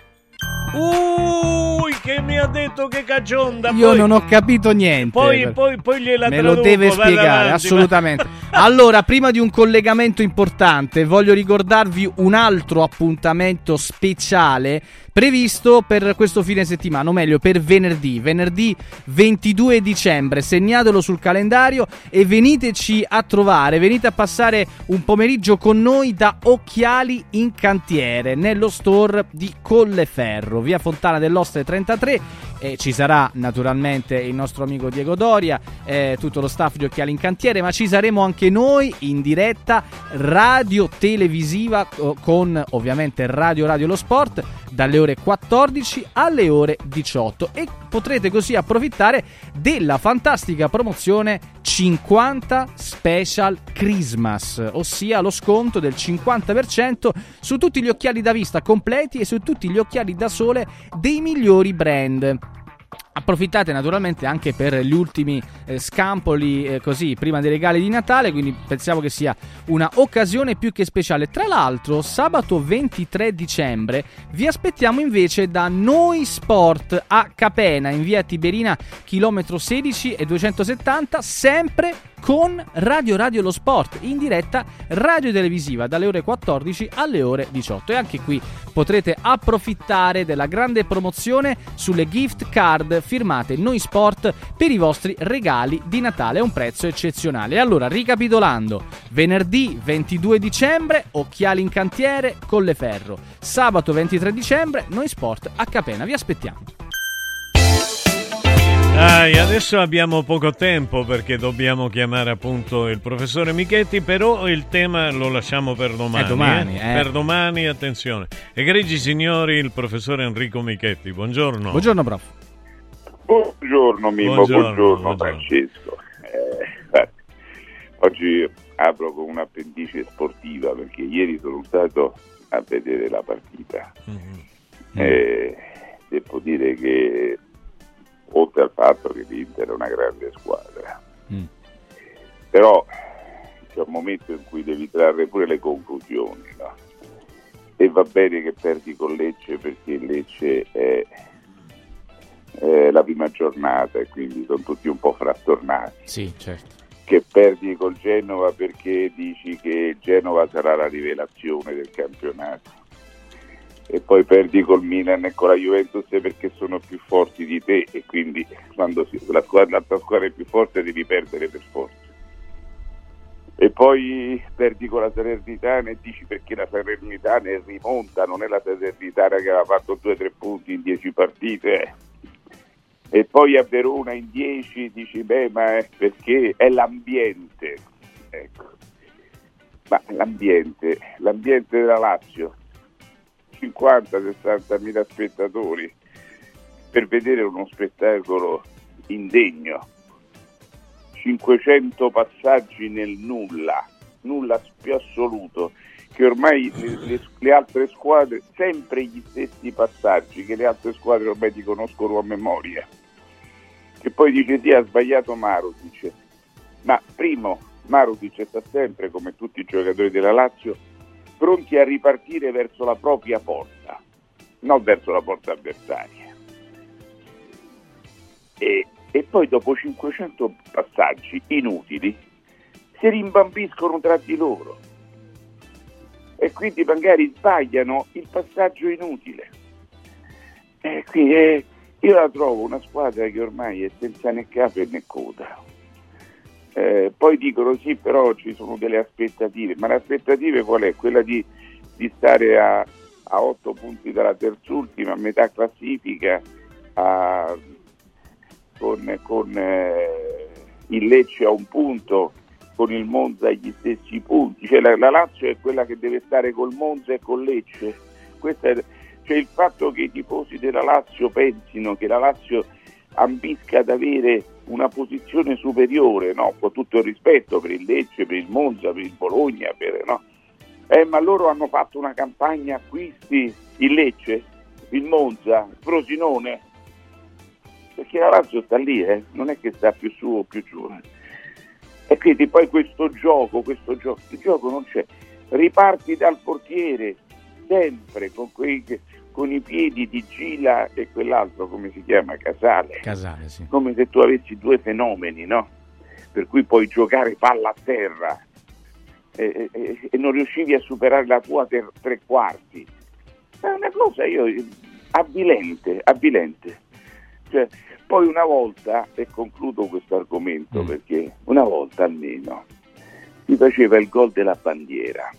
Ui, che mi ha detto che cagionda. Io poi, non ho capito niente. Poi, poi, poi gliela Me lo deve spiegare, avanti, assolutamente. Allora, prima di un collegamento importante, voglio ricordarvi un altro appuntamento speciale previsto per questo fine settimana, o meglio per venerdì, venerdì 22 dicembre. Segnatelo sul calendario e veniteci a trovare, venite a passare un pomeriggio con noi da Occhiali in Cantiere, nello store di Colleferro, via Fontana dell'Ostre 33 e ci sarà naturalmente il nostro amico Diego Doria, eh, tutto lo staff di Occhiali in Cantiere, ma ci saremo anche noi in diretta radio televisiva con ovviamente Radio Radio Lo Sport dalle ore 14 alle ore 18 e potrete così approfittare della fantastica promozione 50 Special Christmas, ossia lo sconto del 50% su tutti gli occhiali da vista completi e su tutti gli occhiali da sole dei migliori brand. Approfittate naturalmente anche per gli ultimi eh, scampoli eh, così prima dei regali di Natale, quindi pensiamo che sia una occasione più che speciale. Tra l'altro, sabato 23 dicembre vi aspettiamo invece da Noi Sport a Capena in via Tiberina chilometro 16 e 270, sempre con Radio Radio Lo Sport in diretta radio televisiva dalle ore 14 alle ore 18 e anche qui potrete approfittare della grande promozione sulle gift card firmate Noi Sport per i vostri regali di Natale a un prezzo eccezionale. E allora, ricapitolando, venerdì 22 dicembre Occhiali in Cantiere Colleferro, sabato 23 dicembre Noi Sport a Capena. Vi aspettiamo. Dai, adesso abbiamo poco tempo perché dobbiamo chiamare appunto il professore Michetti, però il tema lo lasciamo per domani. Eh, domani, eh. eh. Per domani, attenzione. Egregi signori, il professore Enrico Michetti, buongiorno. Buongiorno, prof. Buongiorno Mimmo, Buongiorno, buongiorno, buongiorno. Francesco. Eh, oggi apro con un'appendice sportiva perché ieri sono stato a vedere la partita. Eh, devo dire che oltre al fatto che l'Inter è una grande squadra, Mm. però c'è un momento in cui devi trarre pure le conclusioni, no? E va bene che perdi con Lecce perché Lecce è, è la prima giornata e quindi sono tutti un po' frattornati. Sì, certo. Che perdi col Genova perché dici che Genova sarà la rivelazione del campionato. E poi perdi col Milan e con la Juventus perché sono più forti di te e quindi quando la squadra, l'altra squadra è più forte devi perdere per forza. E poi perdi con la Salernitana e dici perché la Salernitana è rimonta, non è la Salernitana che aveva fatto 2-3 punti in 10 partite. E poi a Verona in 10 dici beh ma è perché è l'ambiente. Ecco. Ma l'ambiente, l'ambiente della Lazio, 50-60 mila spettatori per vedere uno spettacolo indegno, 500 passaggi nel nulla, nulla più assoluto, che ormai le, le- le altre squadre, sempre gli stessi passaggi che le altre squadre ormai ti conoscono a memoria. Che poi dice sì, ha sbagliato Marusic, ma primo, Marusic sta sempre, come tutti i giocatori della Lazio, pronti a ripartire verso la propria porta, non verso la porta avversaria. E, e poi dopo 500 passaggi inutili si rimbambiscono tra di loro e quindi magari sbagliano il passaggio inutile. E qui, eh, io la trovo una squadra che ormai è senza né capo né coda. Eh, poi dicono sì, però ci sono delle aspettative, ma le aspettative qual è? Quella di, di stare a, a 8 punti dalla terzultima, a metà classifica, a- con, con, eh, il Lecce a un punto, con il Monza agli stessi punti, cioè la, la Lazio è quella che deve stare col Monza e col Lecce. È, cioè il fatto che i tifosi della Lazio pensino che la Lazio ambisca ad avere una posizione superiore, no? con tutto il rispetto per il Lecce, per il Monza, per il Bologna, per, no? Eh, ma loro hanno fatto una campagna acquisti, il Lecce, il Monza, il Frosinone, perché la Lazio sta lì, eh, non è che sta più su o più giù. eh. E quindi poi questo gioco, questo gioco, il gioco non c'è. Riparti dal portiere, sempre con, quei, con i piedi di Gila e quell'altro, come si chiama, Casale. Casale, sì. Come se tu avessi due fenomeni, no? Per cui puoi giocare palla a terra e, e- e non riuscivi a superare la tua ter- tre quarti. È una cosa io avvilente, avvilente. Cioè, poi una volta, e concludo questo argomento perché una volta almeno si faceva il gol della bandiera,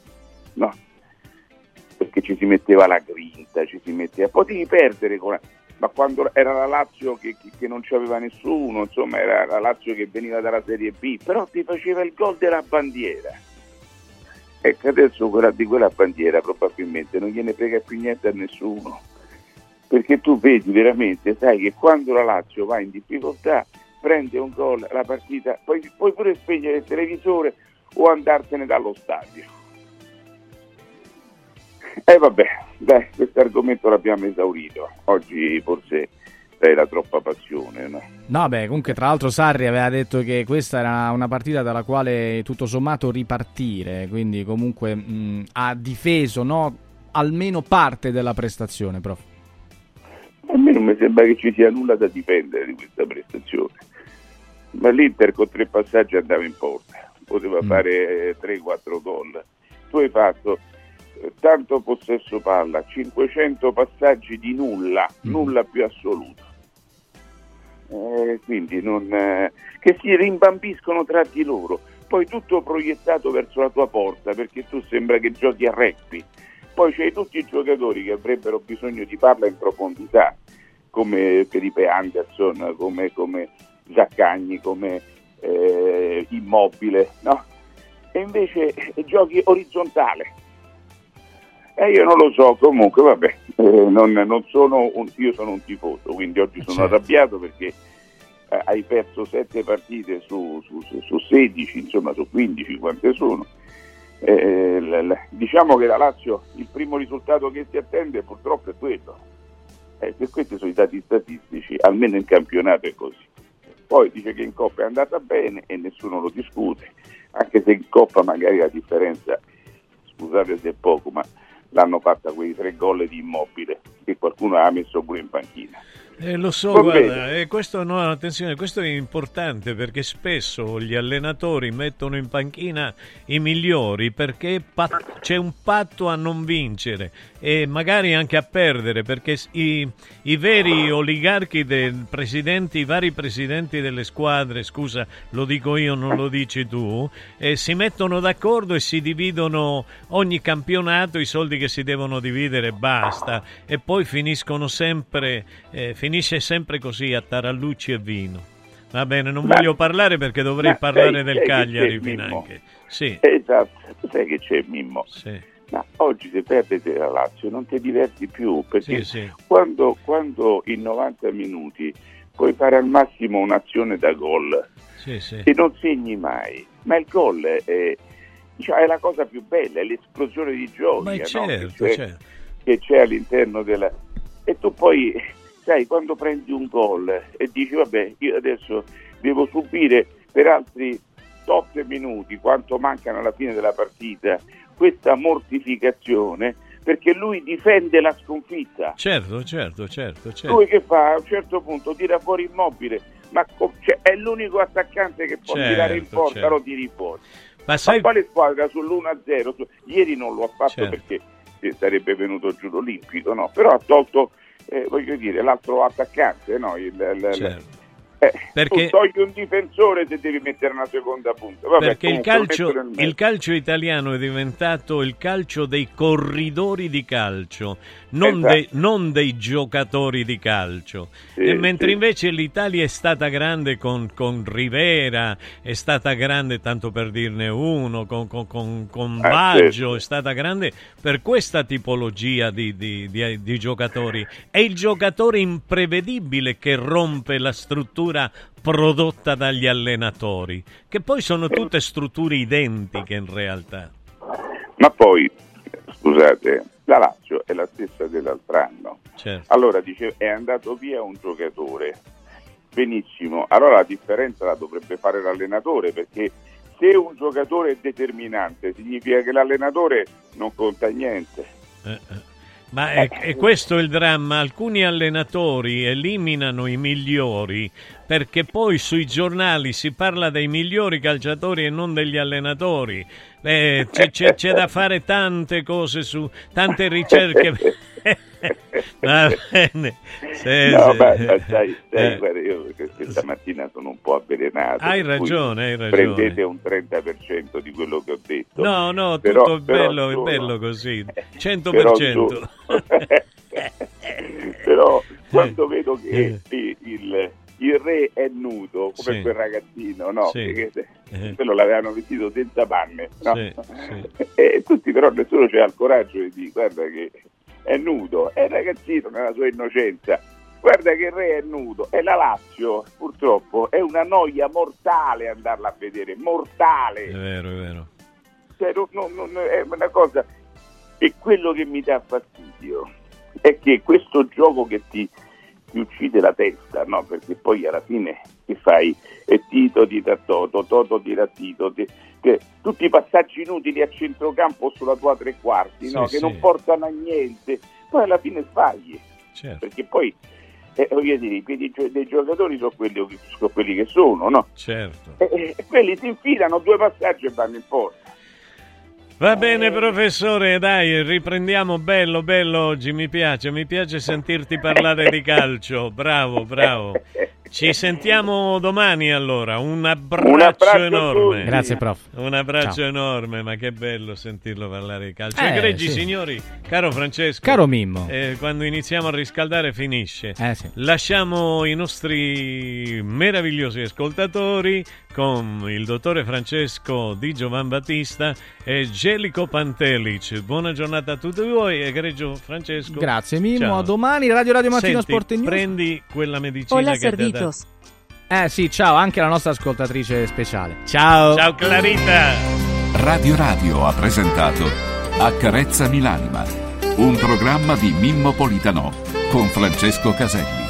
no? Perché ci si metteva la grinta, ci si metteva. Potevi perdere con la- ma quando era la Lazio che, che- che non c'aveva nessuno, insomma era la Lazio che veniva dalla Serie B, però ti faceva il gol della bandiera. Ecco, adesso quella, di quella bandiera probabilmente non gliene frega più niente a nessuno perché tu vedi veramente, sai che quando la Lazio va in difficoltà prende un gol, la partita, poi puoi pure spegnere il televisore o andartene dallo stadio. E vabbè, dai, questo argomento l'abbiamo esaurito. Oggi forse era troppa passione, no? No, beh, comunque tra l'altro Sarri aveva detto che questa era una partita dalla quale tutto sommato ripartire, quindi comunque mh, ha difeso no, almeno parte della prestazione, prof. A me non mi sembra che ci sia nulla da difendere di questa prestazione. Ma l'Inter con tre passaggi andava in porta, poteva fare 3-4 gol. Tu hai fatto eh, tanto possesso palla, 500 passaggi di nulla, nulla più assoluto. Eh, quindi non, eh, che si rimbambiscono tra di loro, poi tutto proiettato verso la tua porta perché tu sembra che giochi a rugby. Poi c'hai tutti i giocatori che avrebbero bisogno di palla in profondità, come Felipe Anderson, come, come Zaccagni, come eh, Immobile, no? E invece eh, giochi orizzontale. E io non lo so, comunque vabbè, [LAUGHS] eh, non, non sono un- io sono un tifoso, quindi oggi sono Certo. arrabbiato perché eh, hai perso 7 partite su, su- su- su 16, insomma su 15 quante sono. Eh, l- l- diciamo che la Lazio il primo risultato che si attende purtroppo è quello. Eh, che questi sono i dati statistici, almeno in campionato è così. Poi dice che in Coppa è andata bene e nessuno lo discute, anche se in Coppa magari la differenza, scusate se è poco, ma l'hanno fatta quei tre gol di immobile che qualcuno ha messo pure in panchina. Eh, lo so, guarda, eh, questo, no, attenzione, questo è importante perché spesso gli allenatori mettono in panchina i migliori perché pa- c'è un patto a non vincere e magari anche a perdere perché i, i veri oligarchi presidenti, i vari presidenti delle squadre, scusa, lo dico io, non lo dici tu, eh, si mettono d'accordo e si dividono ogni campionato i soldi che si devono dividere e basta. E poi finiscono sempre eh, finisce sempre così a tarallucci e vino va bene non Ma- voglio parlare perché dovrei parlare del Cagliari finanche sì Esatto, sai che c'è Mimmo? Sì. Ma oggi se perdi la Lazio non ti diverti più perché Sì, sì. Quando, quando in 90 minuti puoi fare al massimo un'azione da gol sì, e non segni mai, ma il gol è, diciamo, è la cosa più bella, è l'esplosione di gioia no? certo, che, c'è, certo. che c'è all'interno della... E tu poi, sai, quando prendi un gol e dici vabbè, io adesso devo subire per altri 8 minuti, quanto mancano alla fine della partita, questa mortificazione perché lui difende la sconfitta. certo certo certo, certo. Lui che fa a un certo punto tira fuori immobile, ma co- cioè, è l'unico attaccante che può Certo, tirare in porta, certo. lo tiri fuori. ma sai quale squadra sull'1-0? Su- Ieri non lo ha fatto Certo. perché eh, sarebbe venuto giù l'Olimpico, no? però ha tolto, eh, voglio dire, l'altro attaccante, no? Il- il- Certo. Perché- Tu togli un difensore se devi mettere una seconda punta. Vabbè, perché il comunque, lo calcio, il calcio italiano è diventato il calcio dei corridori di calcio, non, Esatto. dei, non dei giocatori di calcio. Sì, mentre sì. invece l'Italia è stata grande con, con Rivera, è stata grande, tanto per dirne uno, con, con, con, con Ah, Baggio, è stata grande per questa tipologia di, di- di- di giocatori. È il giocatore imprevedibile che rompe la struttura prodotta dagli allenatori, che poi sono tutte strutture identiche in realtà. Ma poi, scusate, la Lazio è la stessa dell'altro anno. Certo. Allora dice è andato via un giocatore. Benissimo, allora la differenza la dovrebbe fare l'allenatore perché se un giocatore è determinante significa che l'allenatore non conta niente. Eh, eh. Ma è, è questo il dramma. Alcuni allenatori eliminano i migliori perché poi sui giornali si parla dei migliori calciatori e non degli allenatori. Eh, c'è, c'è- c'è da fare tante cose su tante ricerche. [LAUGHS] Va bene. Sì, no, sì. ma, sai, sai, Eh. guarda, io questa mattina sono un po' avvelenato. Hai ragione, hai ragione. Prendete un 30% di quello che ho detto. No, no, tutto Però- è però bello, è sono- bello così. [LAUGHS] Però 100%. [LAUGHS] Però quando vedo che il, il- il re è nudo, come Sì. quel ragazzino, no? Sì. Perché Eh. quello l'avevano vestito senza panne, no? Sì. [LAUGHS] E tutti però nessuno c'ha il coraggio di dire guarda che è nudo, è il ragazzino nella sua innocenza. Guarda che il re è nudo e la Lazio purtroppo è una noia mortale andarla a vedere, mortale. È vero, è vero. Cioè, non- non- è una cosa. E quello che mi dà fastidio è che questo gioco che ti, ti uccide la testa, no? Perché poi alla fine che fai? E Tito ti dà Toto, Toto ti dà Tito, ti- che- tutti i passaggi inutili a centrocampo sulla tua tre quarti, Sì, no? Che sì. non portano a niente. Poi alla fine sbagli. Certo. Perché poi, eh, voglio dire, i piedi dei giocatori sono quelli, sono quelli che sono, no? Certo. E, e quelli si infilano due passaggi e vanno in porta. Va bene professore, dai, riprendiamo bello, bello oggi, mi piace, mi piace sentirti parlare di calcio, bravo, bravo. [LAUGHS] Ci sentiamo domani allora, un abbraccio, Un abbraccio enorme. Grazie, prof. Un abbraccio Ciao. enorme, ma che bello sentirlo parlare di calcio. Eh, Egregi sì. signori, caro Francesco. Caro Mimmo. eh, quando iniziamo a riscaldare finisce. Eh, sì. Lasciamo i nostri meravigliosi ascoltatori con il dottore Francesco Di Giovan Battista e Gelico Pantelic. Buona giornata a tutti voi, egregio Francesco. Grazie Mimmo, Ciao. a domani, Radio Radio Mattino Senti, Sport e News. prendi quella medicina Hola, che ti cerditos. Eh sì, ciao, anche la nostra ascoltatrice speciale. Ciao. Ciao Clarita. Radio Radio ha presentato Accarezzami l'anima, un programma di Mimmo Politano con Francesco Caselli.